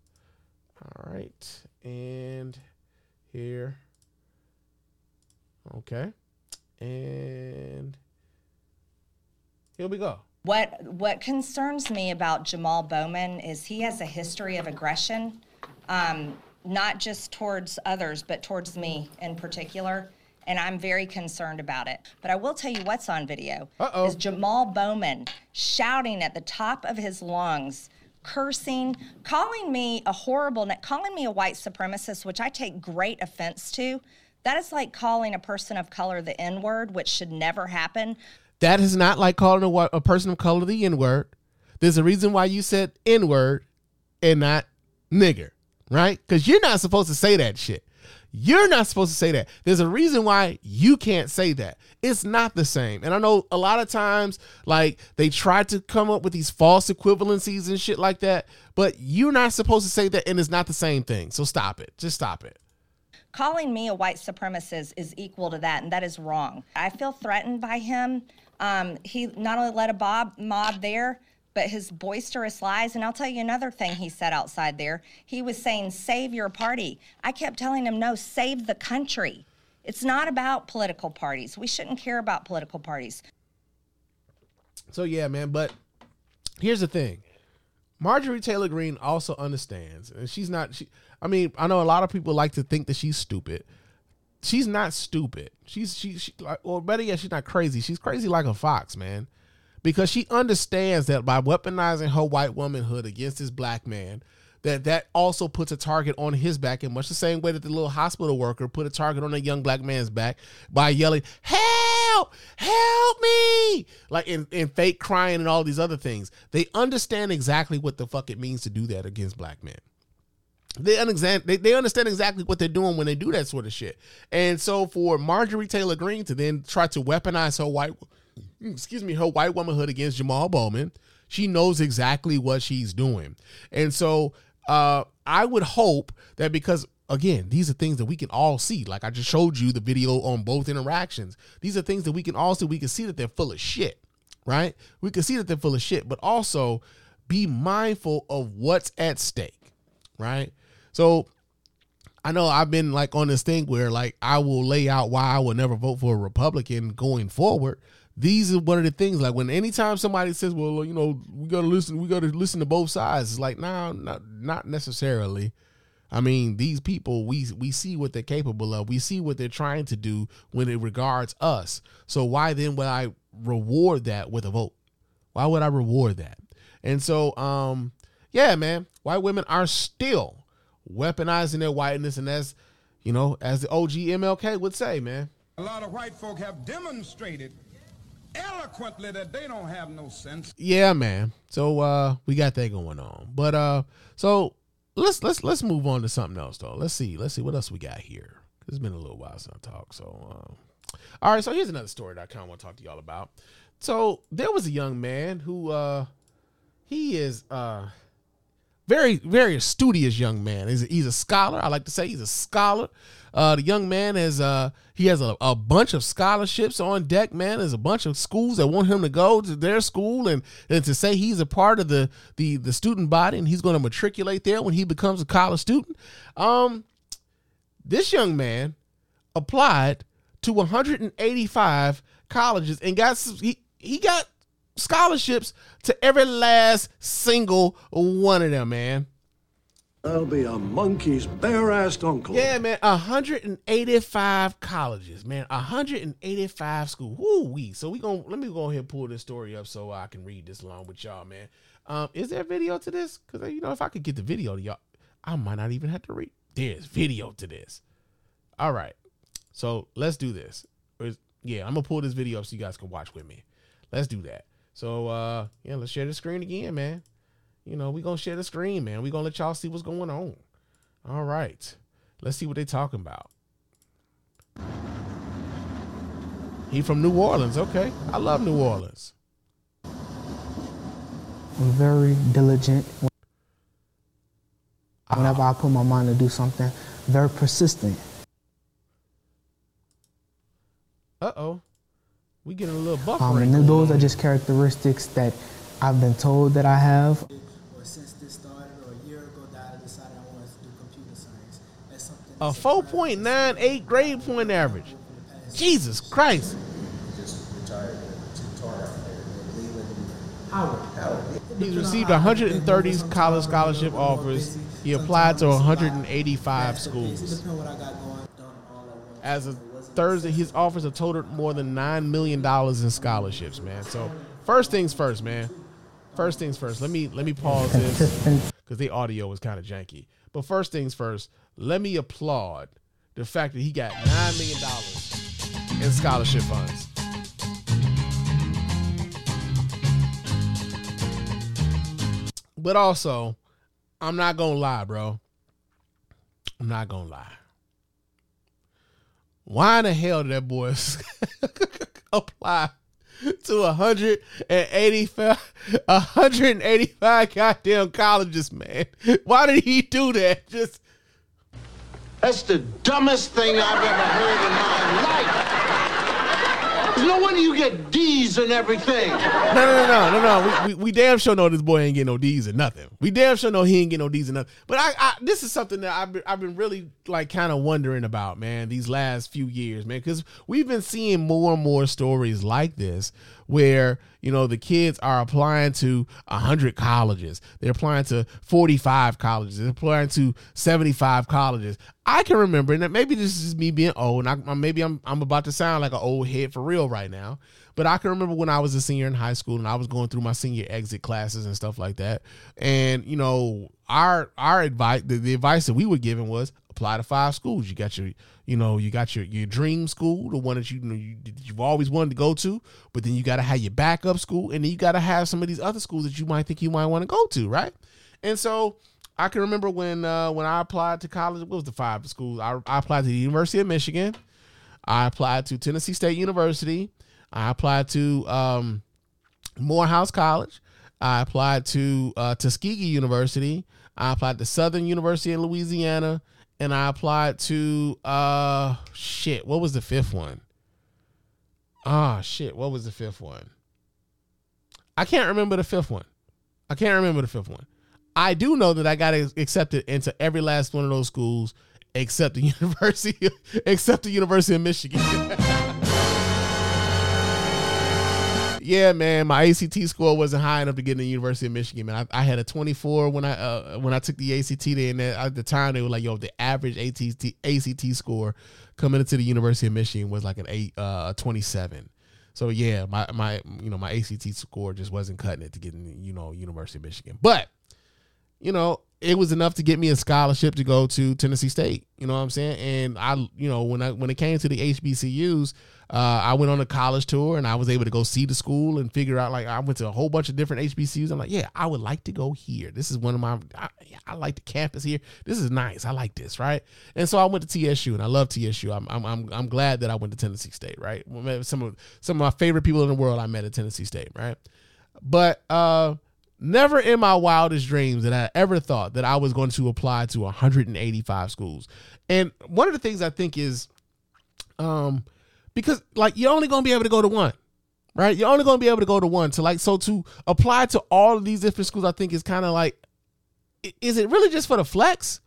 All right. And here. Okay. And here we go.
What what concerns me about Jamal Bowman is he has a history of aggression, um, not just towards others, but towards me in particular. And I'm very concerned about it. But I will tell you what's on video
Uh-oh.
is Jamal Bowman shouting at the top of his lungs, cursing, calling me a horrible, calling me a white supremacist, which I take great offense to. That is like calling a person of color the N word, which should never happen.
That is not like calling a, a person of color the N word. There's a reason why you said N word and not nigger, right? Because you're not supposed to say that shit. You're not supposed to say that. There's a reason why you can't say that. It's not the same. And I know a lot of times, like, they try to come up with these false equivalencies and shit like that, but you're not supposed to say that, and it's not the same thing. So stop it. Just stop it.
calling me a white supremacist is equal to that, and that is wrong. I feel threatened by him. Um, he not only led a bob, mob there, but his boisterous lies. And I'll tell you another thing he said outside there. He was saying, save your party. I kept telling him, no, save the country. It's not about political parties. We shouldn't care about political parties.
So yeah, man. But here's the thing: Marjorie Taylor Greene also understands, and she's not. She, I mean, I know a lot of people like to think that she's stupid. She's not stupid. She's she, she like, or better yet, she's not crazy. She's crazy like a fox, man, because she understands that by weaponizing her white womanhood against this black man, that that also puts a target on his back in much the same way that the little hospital worker put a target on a young black man's back by yelling help! Help me! Like in, in fake crying and all these other things. They understand exactly what the fuck it means to do that against black men they understand they, they understand exactly what they're doing when they do that sort of shit. And so for marjorie taylor Greene to then try to weaponize her white excuse me her white womanhood against jamal bowman she knows exactly what she's doing. And so uh i would hope that because again these are things that we can all see. Like i just showed you the video on both interactions. These are things that we can all see. We can see that they're full of shit right? We can see that they're full of shit but also be mindful of what's at stake right so I know I've been like on this thing where like I will lay out why I will never vote for a Republican going forward. These are one of the things like when anytime somebody says, "Well, you know, we got to listen, we got to listen to both sides." It's like, nah, not not necessarily. I mean, these people we we see what they're capable of. We see what they're trying to do when it regards us. So why then would I reward that with a vote? Why would I reward that? And so, um, yeah, man, white women are still weaponizing their whiteness, and as you know, as the OG MLK would say, man.
A lot of white folk have demonstrated eloquently that they don't have no sense.
Yeah, man. So uh we got that going on. But uh so let's let's let's move on to something else though. Let's see. Let's see what else we got here. It's been a little while since I talked. So um all right, so here's another story that I kind of want to talk to y'all about. So there was a young man who uh he is uh very very studious young man. He's a, he's a scholar. I like to say he's a scholar. Uh the young man has uh he has a, a bunch of scholarships on deck man. There's a bunch of schools that want him to go to their school and and to say he's a part of the the the student body and he's going to matriculate there when he becomes a college student. Um this young man applied to 185 colleges and got he, he got scholarships to every last single one of them, man.
I'll be a monkey's bare-assed uncle.
Yeah, man, 185 colleges, man, 185 schools. Woo wee. So we going to let me go ahead and pull this story up so I can read this along with y'all, man. Um, is there video to this? Because you know, if I could get the video to y'all, I might not even have to read. There's video to this. All right, so let's do this. Is- Yeah, I'm gonna pull this video up so you guys can watch with me. Let's do that. So uh yeah, let's share the screen again, man. You know, we gonna share the screen, man. we gonna let y'all see what's going on. All right. Let's see what they talking about. He from New Orleans, okay. I love New Orleans.
I'm very diligent. Whenever I put my mind to do something, very persistent.
Uh oh. We getting a little buffering.
Um, and
going
those are just characteristics that I've been told that I have.
since this started or a year ago that I decided I wanted to do computer science. That's something
a 4.98 grade point average. Jesus Christ.
just retired two-tar
He's received 130 college scholarship offers. He applied to 185 schools. As of Thursday, his offers have totaled more than $9 million in scholarships, man. So, first things first, man. first things first. Let me let me pause this because the audio was kind of janky. But first things first, let me applaud the fact that he got nine million dollars in scholarship funds. But also, I'm not gonna lie, bro. I'm not gonna lie. Why in the hell did that boy apply to 185, 185 goddamn colleges, man? Why did he do that? Just
That's the dumbest thing I've ever heard in my life. No wonder you get D's and everything.
no, no, no, no, no, no. We, we, we damn sure know this boy ain't getting no D's or nothing. We damn sure know he ain't getting no D's or nothing. But I, I this is something that I've been, I've been really like kind of wondering about, man, these last few years, man, because we've been seeing more and more stories like this where you know the kids are applying to 100 colleges. They're applying to 45 colleges. They're applying to 75 colleges. I can remember and maybe this is me being old and I, maybe I'm, I'm about to sound like an old head for real right now but i can remember when i was a senior in high school and i was going through my senior exit classes and stuff like that. And you know our our advice the, the advice that we were given was apply to five schools. You got your you know you got your your dream school the one that you, you know you, you've always wanted to go to but then you got to have your backup school and then you got to have some of these other schools that you might think you might want to go to right? And so i can remember when uh when i applied to college what was the five schools? I, I applied to the university of michigan. I applied to tennessee state university. I applied to um morehouse college. I applied to uh, tuskegee university. I applied to southern university in louisiana and I applied to uh shit. What was the fifth one? Ah shit. What was the fifth one? I can't remember the fifth one. I can't remember the fifth one. I do know that I got accepted into every last one of those schools except the university except the University of Michigan. yeah, man, my ACT score wasn't high enough to get in the University of Michigan. Man, I, I had a 24 when I uh, when I took the ACT. There, and at the time they were like, "Yo, the average ACT ACT score coming into the University of Michigan was like an eight uh 27." So yeah, my my you know my ACT score just wasn't cutting it to get in you know University of Michigan, but you know it was enough to get me a scholarship to go to Tennessee State. You know what I'm saying? And I, you know, when I when it came to the HBCUs, uh, I went on a college tour and I was able to go see the school and figure out. Like I went to a whole bunch of different HBCUs. I'm like, yeah, I would like to go here. This is one of my. I, I like the campus here. This is nice. I like this, right? And so I went to TSU and I love TSU. I'm I'm I'm, I'm glad that I went to Tennessee State, right? Some of some of my favorite people in the world I met at Tennessee State, right? But uh Never in my wildest dreams that I ever thought that I was going to apply to 185 schools. And one of the things I think is um because like you're only going to be able to go to one. Right? You're only going to be able to go to one. To like so to apply to all of these different schools I think is kind of like is it really just for the flex?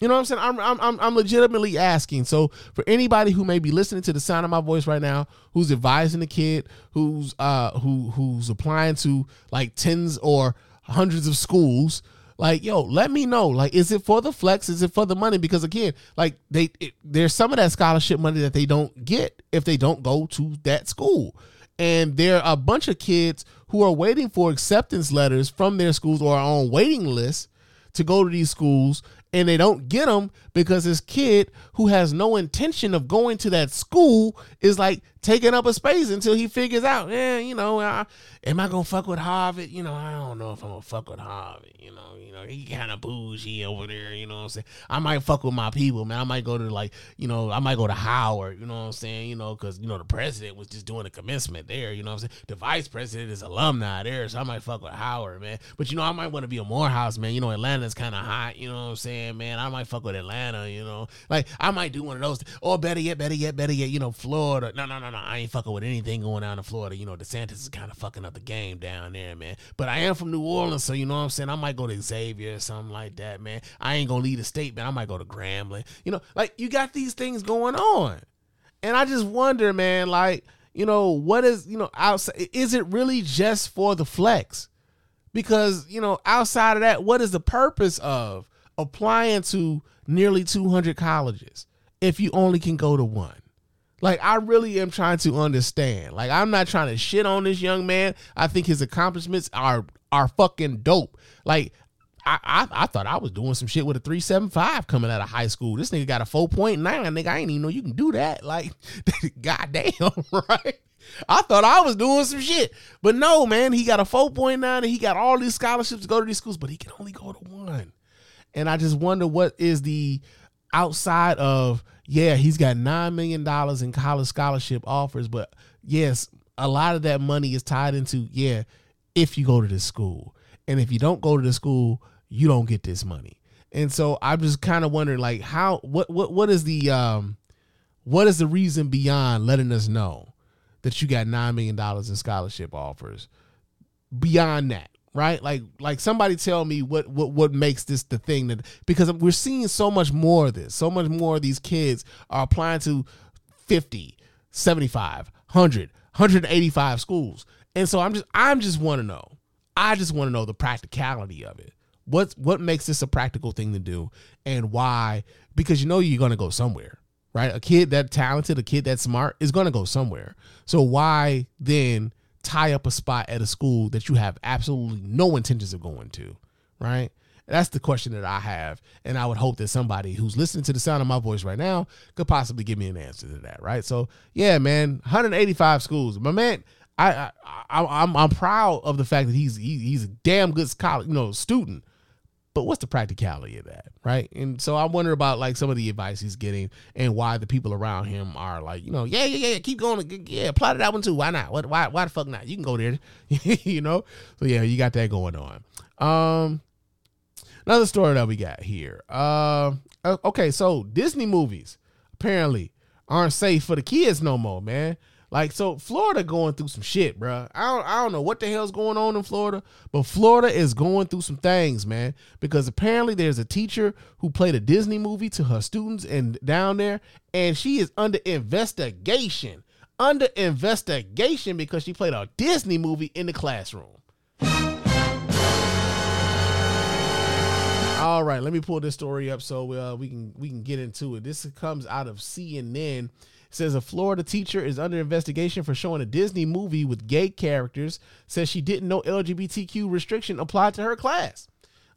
You know what I'm saying? I'm, I'm I'm legitimately asking. So for anybody who may be listening to the sound of my voice right now, who's advising the kid, who's uh who who's applying to like tens or hundreds of schools, like yo, let me know. Like, is it for the flex? Is it for the money? Because again, like they it, there's some of that scholarship money that they don't get if they don't go to that school. And there are a bunch of kids who are waiting for acceptance letters from their schools or are on waiting lists to go to these schools and they don't get them because this kid who has no intention of going to that school is like taking up a space until he figures out, yeah, you know, uh, am I gonna fuck with Harvard? You know, I don't know if I'm gonna fuck with Harvard. You know, know, he kind of bougie over there. You know what I'm saying? I might fuck with my people, man. I might go to like, you know, I might go to Howard. You know what I'm saying? You know, because you know the president was just doing a commencement there. You know what I'm saying? The vice president is alumni there, so I might fuck with Howard, man. But you know, I might want to be a Morehouse, man. You know, Atlanta's kind of hot. You know what I'm saying, man? I might fuck with Atlanta. You know, like I might do one of those. Or oh, better yet, better yet, better yet, you know, Florida. No, no, no, no. I ain't fucking with anything going down in Florida. You know, DeSantis is kind of fucking up the game down there, man. But I am from New Orleans, so you know what I'm saying? I might go to Xavier or something like that, man. I ain't gonna leave the state, man. I might go to Grambling. You know, like you got these things going on. And I just wonder, man, like, you know, what is, you know, outside is it really just for the flex? Because, you know, outside of that, what is the purpose of applying to nearly 200 colleges if you only can go to one? Like I really am trying to understand. Like I'm not trying to shit on this young man. I think his accomplishments are are fucking dope. Like I, I, I thought I was doing some shit with a 375 coming out of high school. This nigga got a 4.9. Nigga, I ain't even know you can do that. Like, goddamn, right? I thought I was doing some shit. But no, man, he got a 4.9 and he got all these scholarships to go to these schools, but he can only go to one. And I just wonder what is the outside of, yeah, he's got $9 million in college scholarship offers, but yes, a lot of that money is tied into, yeah, if you go to this school. And if you don't go to the school, you don't get this money. And so I'm just kind of wondering like how what what what is the um what is the reason beyond letting us know that you got 9 million dollars in scholarship offers? Beyond that right? Like like somebody tell me what what what makes this the thing that because we're seeing so much more of this. So much more of these kids are applying to 50 75 100 185 schools. And so i'm just i'm just want to know i just want to know the practicality of it. What what makes this a practical thing to do and why? Because you know you're going to go somewhere right? A kid that talented a kid that smart is going to go somewhere. So why then tie up a spot at a school that you have absolutely no intentions of going to right? That's the question that i have and i would hope that somebody who's listening to the sound of my voice right now could possibly give me an answer to that right? So yeah man 185 schools. My man I, I, I am I'm proud of the fact that he's he, he's a damn good scholar, you know student. But what's the practicality of that right? And so i wonder about like some of the advice he's getting and why the people around him are like you know yeah yeah yeah keep going. Yeah plot to that one too. Why not? What why why the fuck not? You can go there you know? So yeah you got that going on. Um another story that we got here. Uh okay so disney movies apparently aren't safe for the kids no more man like so, Florida going through some shit, bro. I don't, I don't know what the hell's going on in Florida, but Florida is going through some things, man. Because apparently there's a teacher who played a Disney movie to her students and down there, and she is under investigation, under investigation because she played a Disney movie in the classroom. All right, let me pull this story up so uh, we can we can get into it. This comes out of CNN says a Florida teacher is under investigation for showing a Disney movie with gay characters. Says she didn't know LGBTQ restriction applied to her class.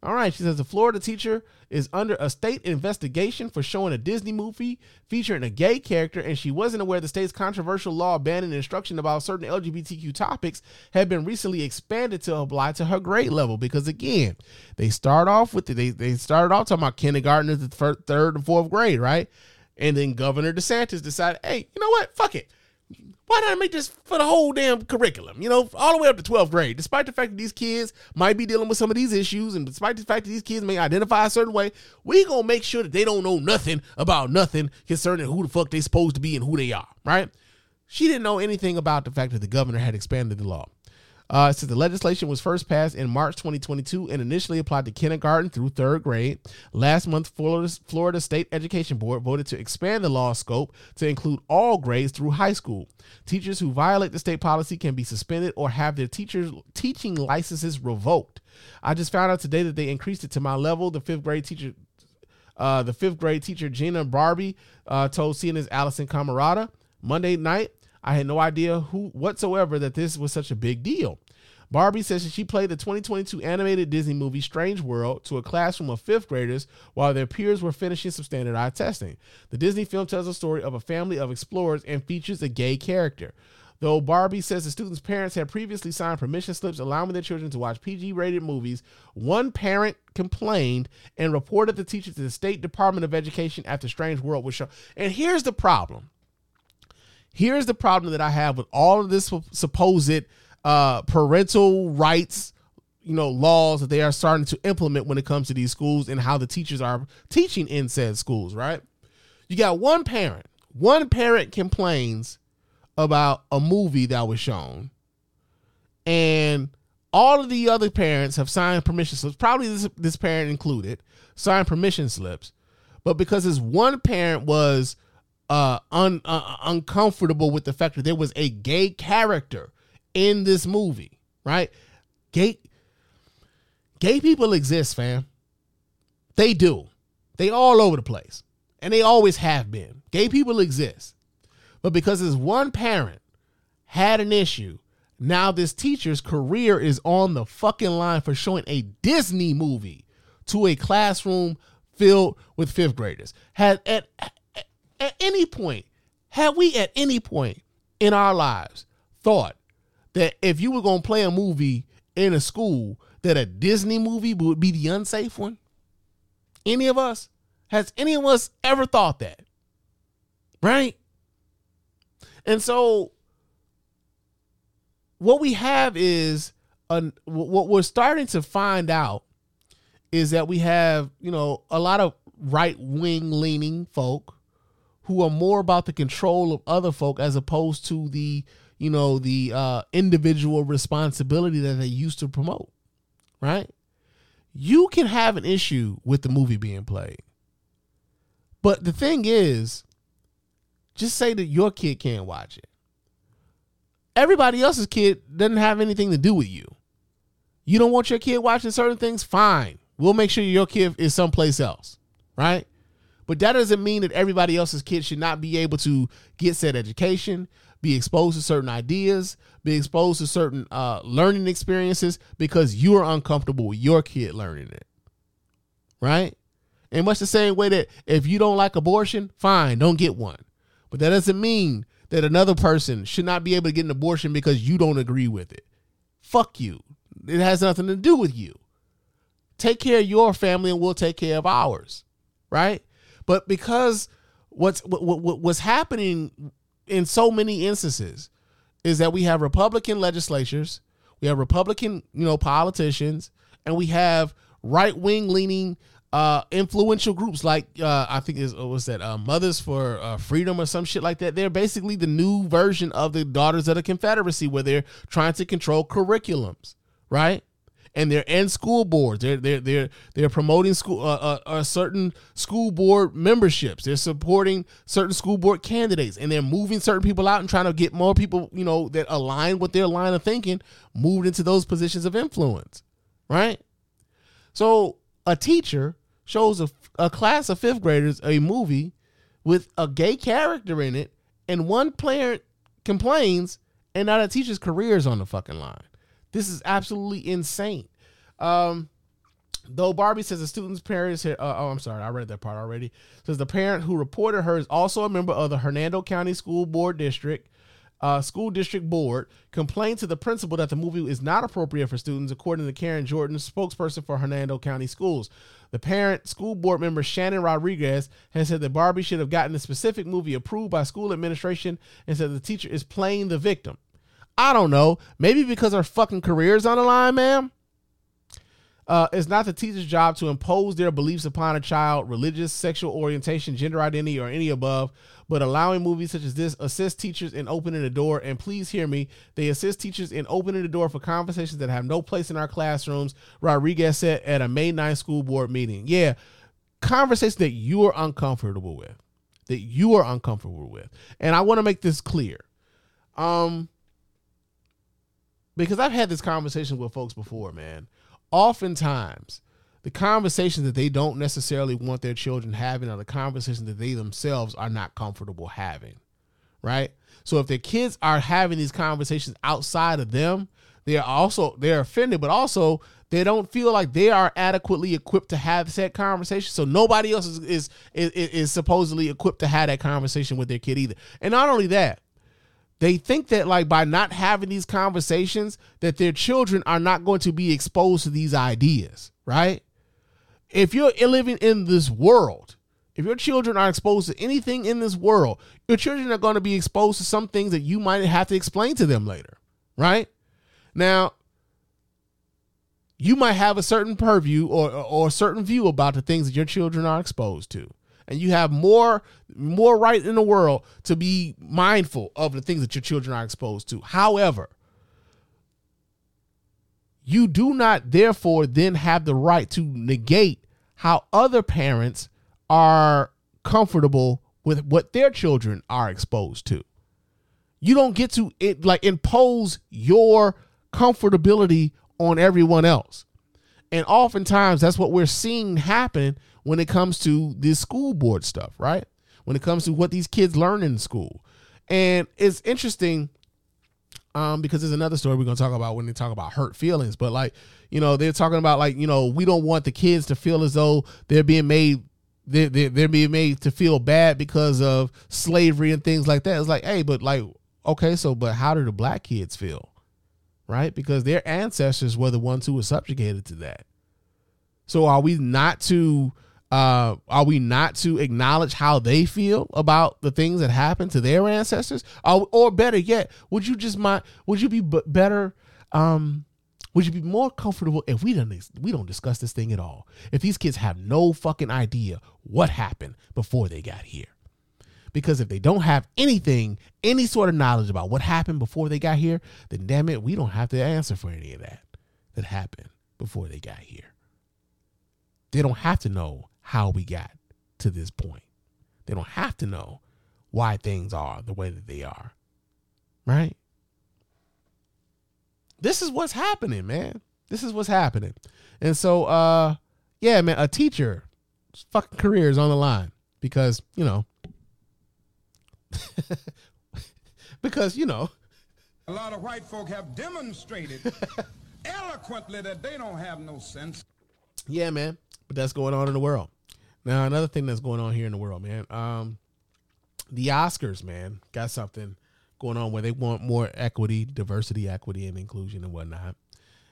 All right, she says a Florida teacher is under a state investigation for showing a Disney movie featuring a gay character, and she wasn't aware the state's controversial law banning instruction about certain LGBTQ topics had been recently expanded to apply to her grade level. Because again, they start off with the, they they started off talking about kindergarten the third and fourth grade, right? And then Governor DeSantis decided, hey, you know what? Fuck it. Why not make this for the whole damn curriculum? You know, all the way up to 12th grade. Despite the fact that these kids might be dealing with some of these issues, and despite the fact that these kids may identify a certain way, we gonna make sure that they don't know nothing about nothing concerning who the fuck they supposed to be and who they are, right? She didn't know anything about the fact that the governor had expanded the law. Uh, says the legislation was first passed in March 2022 and initially applied to kindergarten through third grade. Last month, Florida, Florida State Education Board voted to expand the law scope to include all grades through high school. Teachers who violate the state policy can be suspended or have their teachers teaching licenses revoked. I just found out today that they increased it to my level. The fifth grade teacher, uh, the fifth grade teacher Jenna Barbee, uh, told CNN's Alisyn Camerota Monday night. I had no idea who whatsoever that this was such a big deal. Barbee says she played the 2022 animated Disney movie Strange World to a classroom of fifth graders while their peers were finishing some standardized testing. The Disney film tells the story of a family of explorers and features a gay character. Though Barbee says the students' parents had previously signed permission slips allowing their children to watch PG rated movies, one parent complained and reported the teacher to the State Department of Education after Strange World was shown. And here's the problem. Here's the problem that I have with all of this supposed uh, parental rights, you know, laws that they are starting to implement when it comes to these schools and how the teachers are teaching in said schools, right? You got one parent, one parent complains about a movie that was shown, and all of the other parents have signed permission slips, probably this, this parent included, signed permission slips, but because this one parent was uh, un, uh, uncomfortable with the fact that there was a gay character in this movie, right? Gay gay people exist, fam. They do. They all over the place. And they always have been. Gay people exist. But because this one parent had an issue, now this teacher's career is on the fucking line for showing a Disney movie to a classroom filled with fifth graders. Had at, at, any point, had we at any point in our lives thought that if you were going to play a movie in a school, that a Disney movie would be the unsafe one? Any of us? Has any of us ever thought that? Right? And so what we have is a, what we're starting to find out is that we have, you know, a lot of right wing leaning folk who are more about the control of other folk as opposed to the, you know, the uh, individual responsibility that they used to promote. Right? You can have an issue with the movie being played. But the thing is, just say that your kid can't watch it. Everybody else's kid doesn't have anything to do with you. You don't want your kid watching certain things? Fine. We'll make sure your kid is someplace else, right? But that doesn't mean that everybody else's kid should not be able to get said education, be exposed to certain ideas, be exposed to certain uh, learning experiences because you are uncomfortable with your kid learning it, right? In much the same way that if you don't like abortion, fine, don't get one. But that doesn't mean that another person should not be able to get an abortion because you don't agree with it. Fuck you. It has nothing to do with you. Take care of your family and we'll take care of ours. Right? But because what's what, what, what's happening in so many instances is that we have Republican legislatures, we have Republican, you know, politicians, and we have right wing leaning uh, influential groups like uh, I think is was that uh, Mothers for uh, Freedom or some shit like that. They're basically the new version of the Daughters of the Confederacy, where they're trying to control curriculums, right? And they're in school boards. They're they're they're they're promoting school uh, uh, certain school board memberships. They're supporting certain school board candidates, and they're moving certain people out and trying to get more people, you know, that align with their line of thinking, moved into those positions of influence, right? So a teacher shows a, a class of fifth graders a movie with a gay character in it, and one parent complains, and now the teacher's career is on the fucking line. This is absolutely insane. Um, though Barbee says the student's parents uh, oh, I'm sorry, I read that part already. Says the parent who reported her is also a member of the Hernando County School Board District uh, school district board complained to the principal that the movie is not appropriate for students, according to Karen Jordan, spokesperson for Hernando County Schools. The parent school board member Shannon Rodriguez has said that Barbee should have gotten the specific movie approved by school administration and said the teacher is playing the victim. I don't know. Maybe because her fucking career's on the line, ma'am. Uh, it's not the teacher's job to impose their beliefs upon a child, religious, sexual orientation, gender identity, or any above, but allowing movies such as this assist teachers in opening the door. And please hear me, they assist teachers in opening the door for conversations that have no place in our classrooms, Rodriguez said at a May 9 school board meeting. Yeah, conversations that you are uncomfortable with, that you are uncomfortable with. And I want to make this clear. Um, because I've had this conversation with folks before, man. Oftentimes, the conversations that they don't necessarily want their children having are the conversations that they themselves are not comfortable having. Right? So if their kids are having these conversations outside of them, they're also they're offended, but also they don't feel like they are adequately equipped to have said conversation. So nobody else is is is, is supposedly equipped to have that conversation with their kid either. And not only that, they think that like by not having these conversations that their children are not going to be exposed to these ideas right? If you're living in this world if your children are exposed to anything in this world your children are going to be exposed to some things that you might have to explain to them later right? Now you might have a certain purview or or a certain view about the things that your children are exposed to and you have more more right in the world to be mindful of the things that your children are exposed to. However you do not therefore then have the right to negate how other parents are comfortable with what their children are exposed to. You don't get to it like impose your comfortability on everyone else. And oftentimes that's what we're seeing happen when it comes to this school board stuff, right? When it comes to what these kids learn in school. And it's interesting um, because there's another story we're gonna talk about when they talk about hurt feelings. But like, you know, they're talking about like, you know, we don't want the kids to feel as though they're being made they're, they're, they're being made to feel bad because of slavery and things like that. It's like, hey, but like, okay, so but how do the black kids feel? Right? Because their ancestors were the ones who were subjugated to that. So are we not to uh, are we not to acknowledge how they feel about the things that happened to their ancestors? Or, or better yet, would you just mind? Would you be better? Um, would you be more comfortable if we don't we don't discuss this thing at all? If these kids have no fucking idea what happened before they got here, because if they don't have anything, any sort of knowledge about what happened before they got here, then damn it, we don't have to answer for any of that that happened before they got here. They don't have to know how we got to this point. They don't have to know why things are the way that they are. Right? This is what's happening, man. This is what's happening. And so uh yeah, man, a teacher fucking career is on the line because, you know, because, you know,
A lot of white folk have demonstrated eloquently that they don't have no sense.
Yeah, man. But that's going on in the world. Now, another thing that's going on here in the world, man. Um, the Oscars, man, got something going on where they want more equity, diversity, equity, and inclusion and whatnot.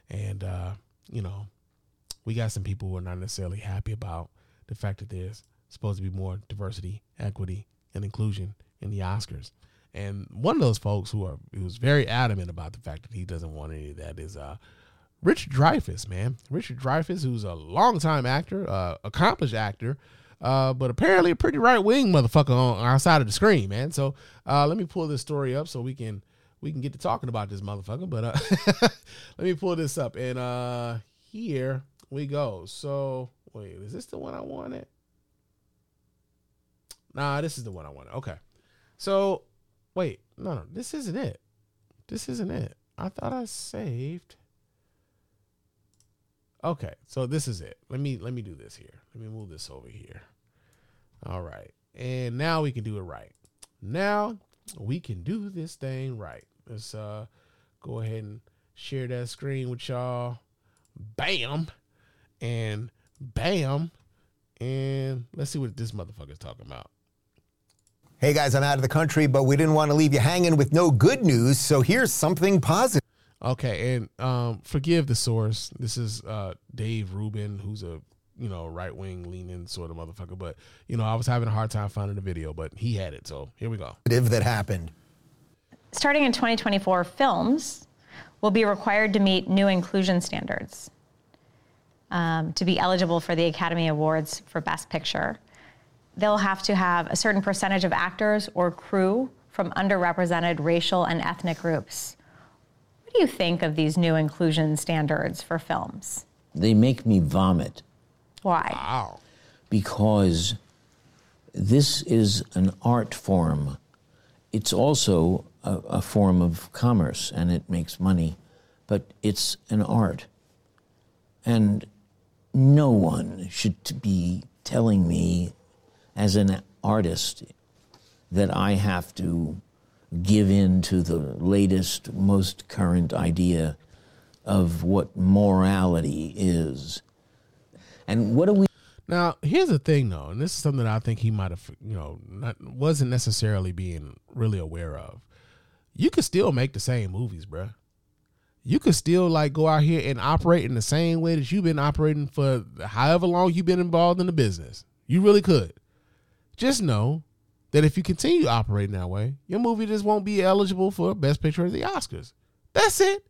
And uh, you know, we got some people who are not necessarily happy about the fact that there's supposed to be more diversity, equity, and inclusion in the Oscars. And one of those folks who are who's very adamant about the fact that he doesn't want any of that is uh Richard Dreyfuss, man. Richard Dreyfuss, who's a longtime actor, uh, accomplished actor, uh, but apparently a pretty right wing motherfucker on our side of the screen, man. So uh, let me pull this story up so we can we can get to talking about this motherfucker. But uh, let me pull this up, and uh, here we go. So wait, is this the one I wanted? Nah, this is the one I wanted. Okay, so wait, no, no, this isn't it. This isn't it. I thought I saved. Okay, so this is it. Let me let me do this here. Let me move this over here. All right. And now we can do it right. Now we can do this thing right. Let's uh go ahead and share that screen with y'all. Bam. And bam. And let's see what this motherfucker's talking about.
Hey guys, I'm out of the country, but we didn't want to leave you hanging with no good news, so here's something positive.
Okay, and um, forgive the source. This is uh, Dave Rubin, who's a you know right wing leaning sort of motherfucker. But you know, I was having a hard time finding the video, but he had it. So here we go.
If that happened.
Starting in 2024, films will be required to meet new inclusion standards um, to be eligible for the Academy Awards for Best Picture. They'll have to have a certain percentage of actors or crew from underrepresented racial and ethnic groups. What do you think of these new inclusion standards for films?
They make me vomit
Why?
Wow.
because this is an art form. It's also a, a form of commerce and it makes money, but it's an art. And no one should be telling me as an artist that I have to give in to the latest, most current idea of what morality is. And what do we
Now, here's the thing, though, and this is something that I think he might have, you know, not, wasn't necessarily being really aware of. You could still make the same movies, bruh. You could still like go out here and operate in the same way that you've been operating for however long you've been involved in the business. You really could. Just know that if you continue operating that way, your movie just won't be eligible for Best Picture of the Oscars. That's it.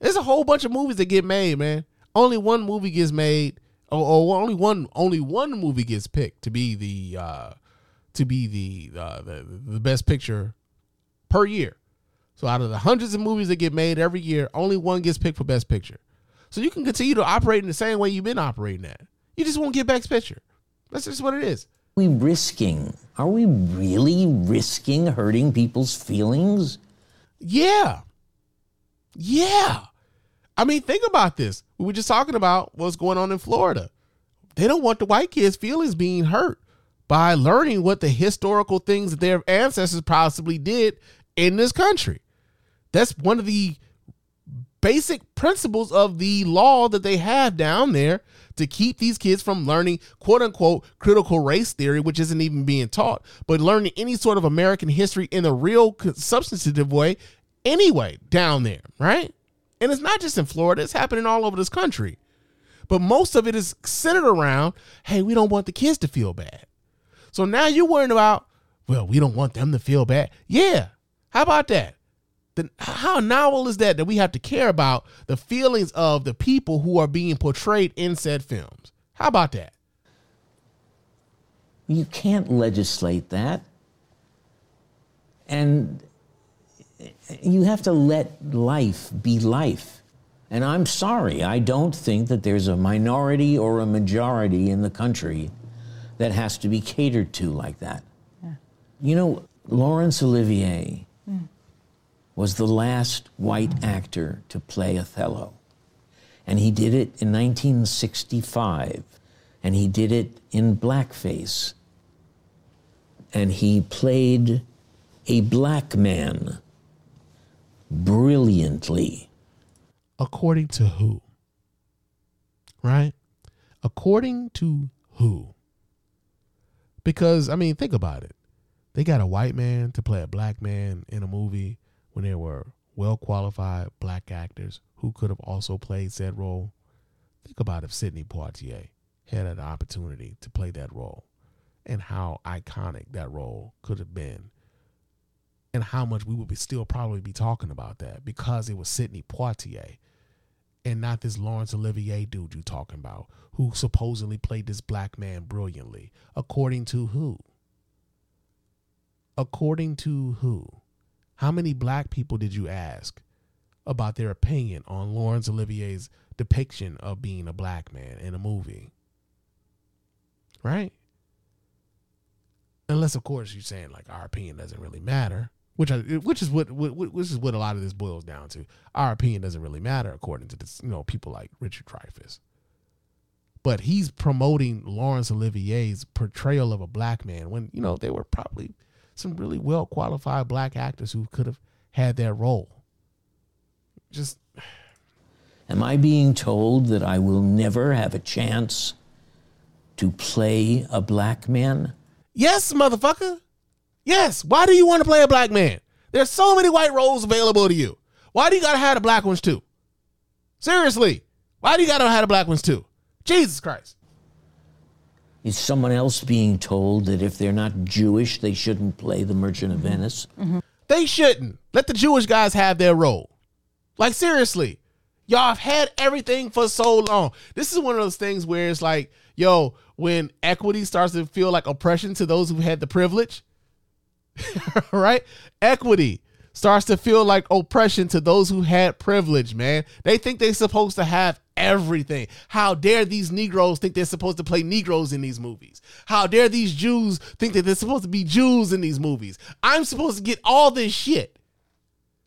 There's a whole bunch of movies that get made, man. Only one movie gets made, or, or only one only one movie gets picked to be the uh, to be the, uh, the the best picture per year. So out of the hundreds of movies that get made every year, only one gets picked for best picture. So you can continue to operate in the same way you've been operating at. You just won't get best picture. That's just what it is.
We risking? Are we really risking hurting people's feelings?
Yeah. Yeah. I mean, think about this. We were just talking about what's going on in Florida. They don't want the white kids' feelings being hurt by learning what the historical things that their ancestors possibly did in this country. That's one of the basic principles of the law that they have down there to keep these kids from learning quote unquote critical race theory, which isn't even being taught, but learning any sort of American history in a real substantive way anyway down there, right? And it's not just in Florida, it's happening all over this country. But most of it is centered around hey, we don't want the kids to feel bad. So now you're worrying about, well, we don't want them to feel bad. Yeah. How about that? Then how novel is that that we have to care about the feelings of the people who are being portrayed in said films? How about that?
You can't legislate that. And you have to let life be life. And I'm sorry, I don't think that there's a minority or a majority in the country that has to be catered to like that.
Yeah.
You know, Laurence Olivier. Was the last white actor to play Othello. And he did it in 1965, and he did it in blackface. And he played a black man brilliantly.
According to who? Right? According to who? Because, I mean, think about it. They got a white man to play a black man in a movie when there were well qualified black actors who could have also played said role. Think about if Sidney Poitier had an opportunity to play that role and how iconic that role could have been and how much we would be still probably be talking about that because it was Sidney Poitier and not this Laurence Olivier dude you're talking about who supposedly played this black man brilliantly. According to who? According to who? How many black people did you ask about their opinion on Laurence Olivier's depiction of being a black man in a movie? Right? Unless, of course, you're saying like our opinion doesn't really matter, which I, which is what, which is what a lot of this boils down to. Our opinion doesn't really matter according to this, you know, people like Richard Dreyfuss. But he's promoting Laurence Olivier's portrayal of a black man when you know they were probably some really well qualified black actors who could have had that role. Just
Am I being told that I will never have a chance to play a black man?
Yes, motherfucker. Yes. Why do you want to play a black man? There's so many white roles available to you. Why do you gotta have the black ones too? Seriously. Why do you gotta have the black ones too? Jesus Christ.
Is someone else being told that if they're not Jewish, they shouldn't play the Merchant of Venice?
They shouldn't. Let the Jewish guys have their role. Like, seriously. Y'all have had everything for so long. This is one of those things where it's like, yo, when equity starts to feel like oppression to those who had the privilege, right? Equity starts to feel like oppression to those who had privilege, man. They think they're supposed to have everything. How dare these Negroes think they're supposed to play Negroes in these movies? How dare these Jews think that they're supposed to be Jews in these movies? I'm supposed to get all this shit.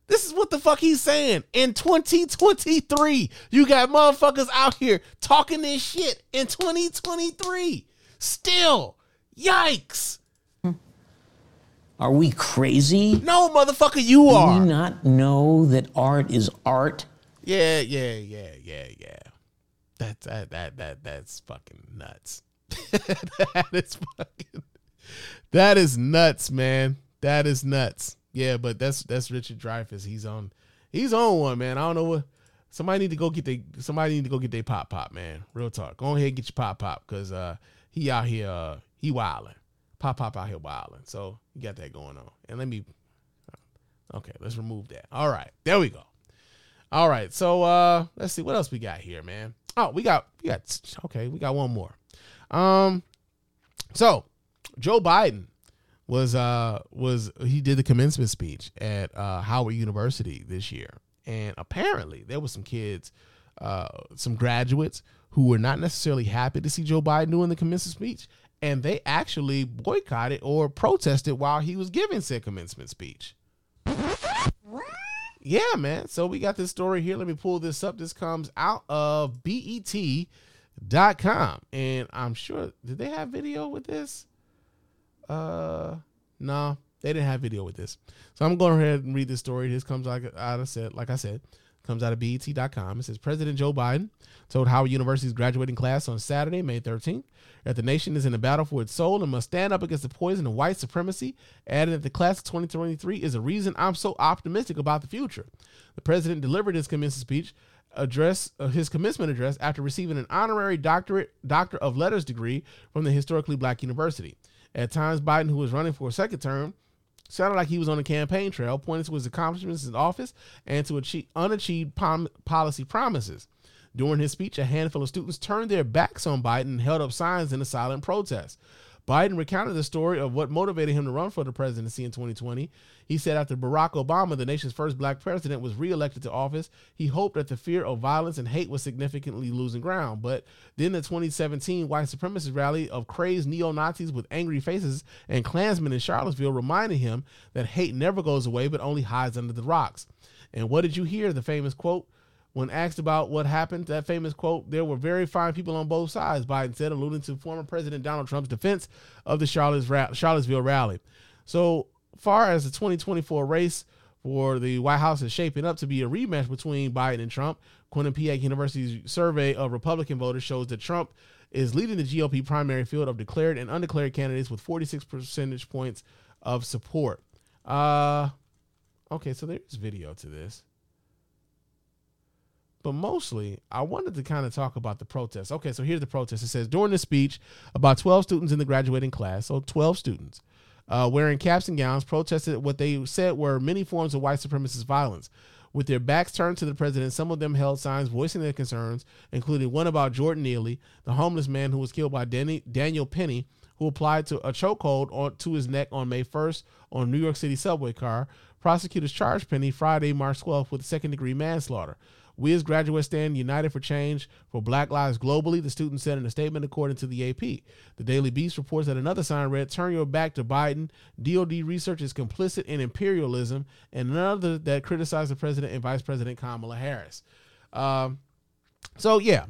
This is what the fuck he's saying. In 2023, you got motherfuckers out here talking this shit in 2023. Still, yikes.
Are we crazy?
No, motherfucker, you are.
Do you not know that art is art?
Yeah, yeah, yeah, yeah, yeah. That that that that that's fucking nuts. that is fucking That is nuts, man. That is nuts. Yeah, but that's that's Richard Dreyfuss. He's on he's on one, man. I don't know what somebody need to go get they somebody need to go get their pop pop, man. Real talk. Go ahead and get your pop pop because uh he out here uh he wilding. Pop pop out here wilding. So you got that going on. And let me Okay, let's remove that. All right. There we go. All right. So uh let's see what else we got here, man. Oh, we got we got okay, we got one more. Um so Joe Biden was uh was he did the commencement speech at uh Howard University this year. And apparently there was some kids uh some graduates who were not necessarily happy to see Joe Biden doing the commencement speech and they actually boycotted or protested while he was giving said commencement speech. Yeah, man. So we got this story here. Let me pull this up. This comes out of BET.com. And I'm sure, did they have video with this? Uh, no, they didn't have video with this. So I'm going ahead and read this story. This comes like out of said, like I said, comes out of BET.com. It says President Joe Biden told Howard University's graduating class on Saturday, May 13th, that the nation is in a battle for its soul and must stand up against the poison of white supremacy, adding that the class of 2023 is a reason I'm so optimistic about the future. The president delivered his commencement speech address uh, his commencement address after receiving an honorary doctorate doctor of letters degree from the historically black university. At times, Biden, who was running for a second term, sounded like he was on the campaign trail, pointing to his accomplishments in office and to achieve unachieved pom- policy promises. During his speech, a handful of students turned their backs on Biden and held up signs in a silent protest. Biden recounted the story of what motivated him to run for the presidency in 2020. He said after Barack Obama, the nation's first black president, was reelected to office, he hoped that the fear of violence and hate was significantly losing ground. But then the 2017 white supremacist rally of crazed neo Nazis with angry faces and Klansmen in Charlottesville reminded him that hate never goes away but only hides under the rocks. And what did you hear? The famous quote when asked about what happened, that famous quote, there were very fine people on both sides, Biden said, alluding to former President Donald Trump's defense of the Charlottesville rally. So far as the 2024 race for the White House is shaping up to be a rematch between Biden and Trump, Quinnipiac University's survey of Republican voters shows that Trump is leading the GOP primary field of declared and undeclared candidates with 46 percentage points of support. Uh, okay, so there's video to this. But mostly, I wanted to kind of talk about the protest. Okay, so here's the protest. It says during the speech, about 12 students in the graduating class, so 12 students, uh, wearing caps and gowns, protested what they said were many forms of white supremacist violence. With their backs turned to the president, some of them held signs voicing their concerns, including one about Jordan Neely, the homeless man who was killed by Danny, Daniel Penny, who applied to a chokehold to his neck on May 1st on a New York City subway car. Prosecutors charged Penny Friday, March 12th, with second degree manslaughter. We as graduates stand united for change for Black lives globally, the student said in a statement according to the AP. The Daily Beast reports that another sign read, Turn your back to Biden. DOD research is complicit in imperialism, and another that criticized the president and Vice President Kamala Harris. Um, so yeah,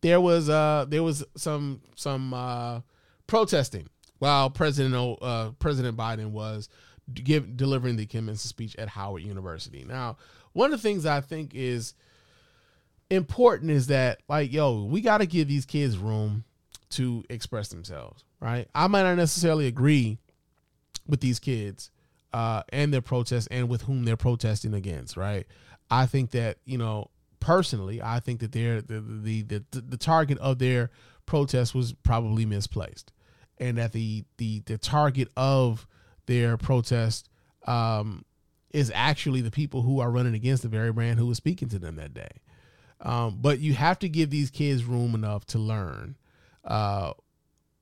there was uh there was some some uh protesting while President uh President Biden was give delivering the commencement speech at Howard University. Now, one of the things I think is important is that like yo, we got to give these kids room to express themselves, right? I might not necessarily agree with these kids uh, and their protests and with whom they're protesting against, right? I think that you know personally, I think that they're the the the, the, target of their protest was probably misplaced, and that the the the target of their protest um, is actually the people who are running against the very brand who was speaking to them that day. Um, but you have to give these kids room enough to learn uh,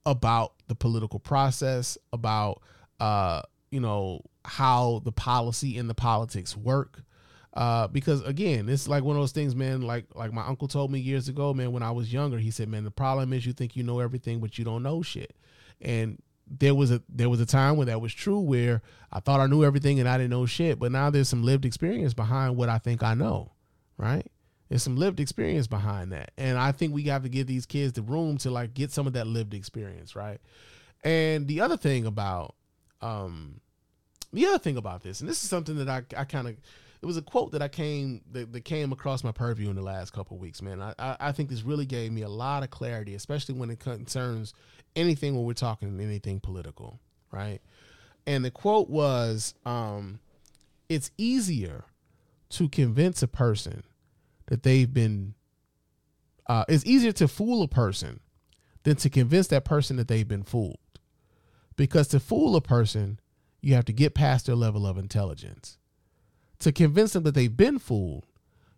about the political process, about uh, you know how the policy and the politics work. Uh, because again, it's like one of those things, man. Like like my uncle told me years ago, man. When I was younger, he said, "Man, the problem is you think you know everything, but you don't know shit." And there was a there was a time when that was true, where I thought I knew everything and I didn't know shit. But now there's some lived experience behind what I think I know, right? There's some lived experience behind that. And I think we have to give these kids the room to like get some of that lived experience, right? And the other thing about um the other thing about this, and this is something that I, I kind of it was a quote that I came that, that came across my purview in the last couple weeks, man. I, I, I think this really gave me a lot of clarity, especially when it concerns anything when we're talking anything political, right? And the quote was, um, it's easier to convince a person that they've been uh, it's easier to fool a person than to convince that person that they've been fooled. Because to fool a person, you have to get past their level of intelligence. To convince them that they've been fooled,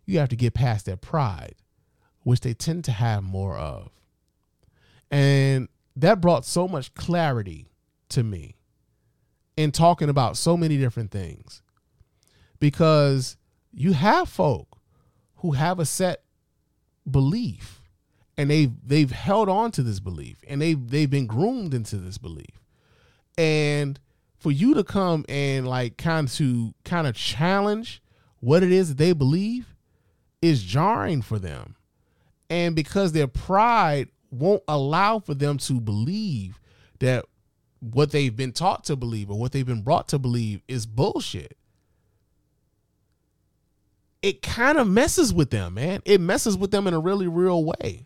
you have to get past their pride, which they tend to have more of. And that brought so much clarity to me in talking about so many different things. Because you have folk who have a set belief and they've they've held on to this belief and they've they've been groomed into this belief. And for you to come and like kind to kind of challenge what it is that they believe is jarring for them. And because their pride won't allow for them to believe that what they've been taught to believe or what they've been brought to believe is bullshit. It kind of messes with them, man. It messes with them in a really real way.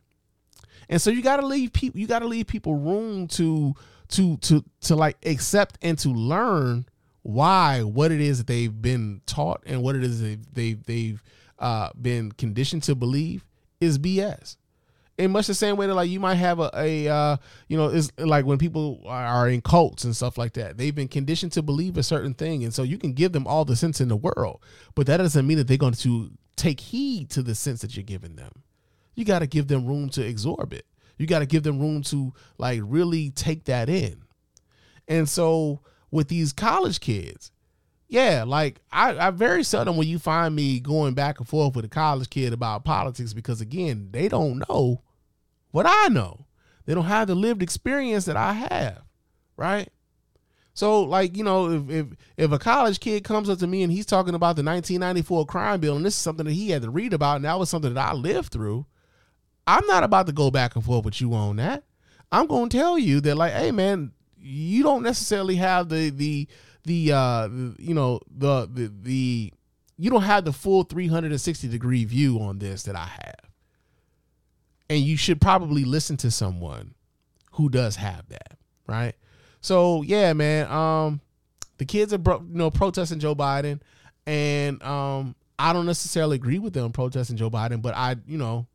And so you got to leave people you got to leave people room to to to to like accept and to learn why what it is that they've been taught and what it is they've they've, they've uh, been conditioned to believe is BS. In much the same way that like you might have a, a uh, you know it's like when people are in cults and stuff like that they've been conditioned to believe a certain thing and so you can give them all the sense in the world but that doesn't mean that they're going to take heed to the sense that you're giving them. You got to give them room to absorb it. You got to give them room to like really take that in. And so with these college kids yeah, like I, I very seldom when you find me going back and forth with a college kid about politics because again, they don't know what I know. They don't have the lived experience that I have, right? So, like, you know, if if if a college kid comes up to me and he's talking about the 1994 crime bill, and this is something that he had to read about, and that was something that I lived through, I'm not about to go back and forth with you on that. I'm going to tell you that, like, hey, man, you don't necessarily have the the the uh you know the the the you don't have the full 360 degree view on this that I have. And you should probably listen to someone who does have that, right? So, yeah, man, um the kids are bro- you know protesting Joe Biden and um I don't necessarily agree with them protesting Joe Biden, but I, you know,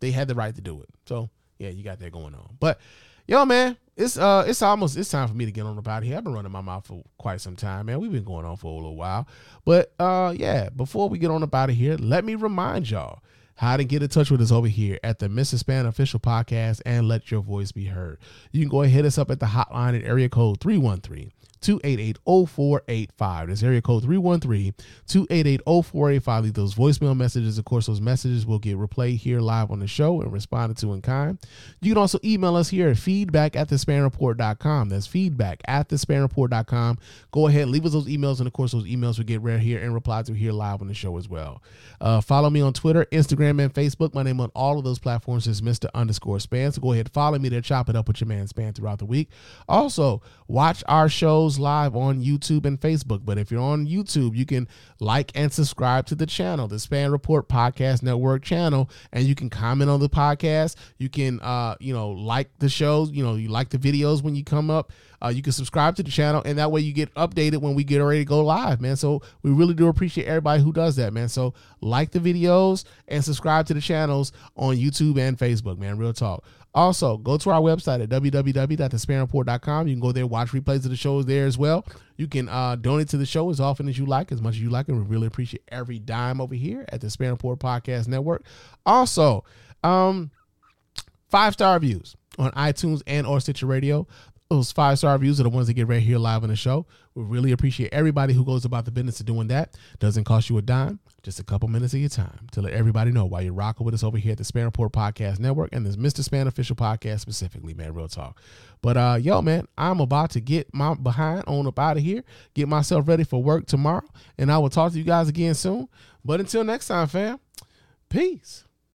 they had the right to do it. So, yeah, you got that going on. But yo, man, it's uh it's almost it's time for me to get on about here. I've been running my mouth for quite some time, man. We've been going on for a little while. But uh yeah, before we get on about it here, let me remind y'all how to get in touch with us over here at the Mrs. Spann official podcast and let your voice be heard. You can go ahead and hit us up at the hotline at area code 313 288-0485. That's area code 313-288-0485. Leave those voicemail messages. Of course, those messages will get replayed here live on the show and responded to in kind. You can also email us here at feedback at thespannreport.com. That's feedback at thespannreport.com. Go ahead, leave us those emails, and of course, those emails will get read here and replied to here live on the show as well. Uh, follow me on Twitter, Instagram, and Facebook. My name on all of those platforms is Mr. Underscore Spann. So go ahead, follow me there, chop it up with your man Spann throughout the week. Also, watch our shows live on YouTube and Facebook. But if you're on YouTube, you can like and subscribe to the channel, the Spann Report Podcast Network channel, and you can comment on the podcast. You can, uh, you know, like the shows. You know, you like the videos when you come up. Uh, you can subscribe to the channel, and that way you get updated when we get ready to go live, man. So we really do appreciate everybody who does that, man. So like the videos and subscribe to the channels on YouTube and Facebook, man. Real talk. Also, go to our website at www.thespannreport.com. You can go there, watch replays of the shows there as well. You can uh, donate to the show as often as you like, as much as you like, and we really appreciate every dime over here at the Spann Report Podcast Network. Also, um, five star reviews on iTunes and or Stitcher Radio. Those five star reviews are the ones that get right here live on the show. We really appreciate everybody who goes about the business of doing that. Doesn't cost you a dime, just a couple minutes of your time to let everybody know why you're rocking with us over here at the Spann Report Podcast Network and this Mr. Spann official podcast specifically, man. Real talk. But uh, yo, man, I'm about to get my behind on up out of here, get myself ready for work tomorrow, and I will talk to you guys again soon. But until next time, fam, peace.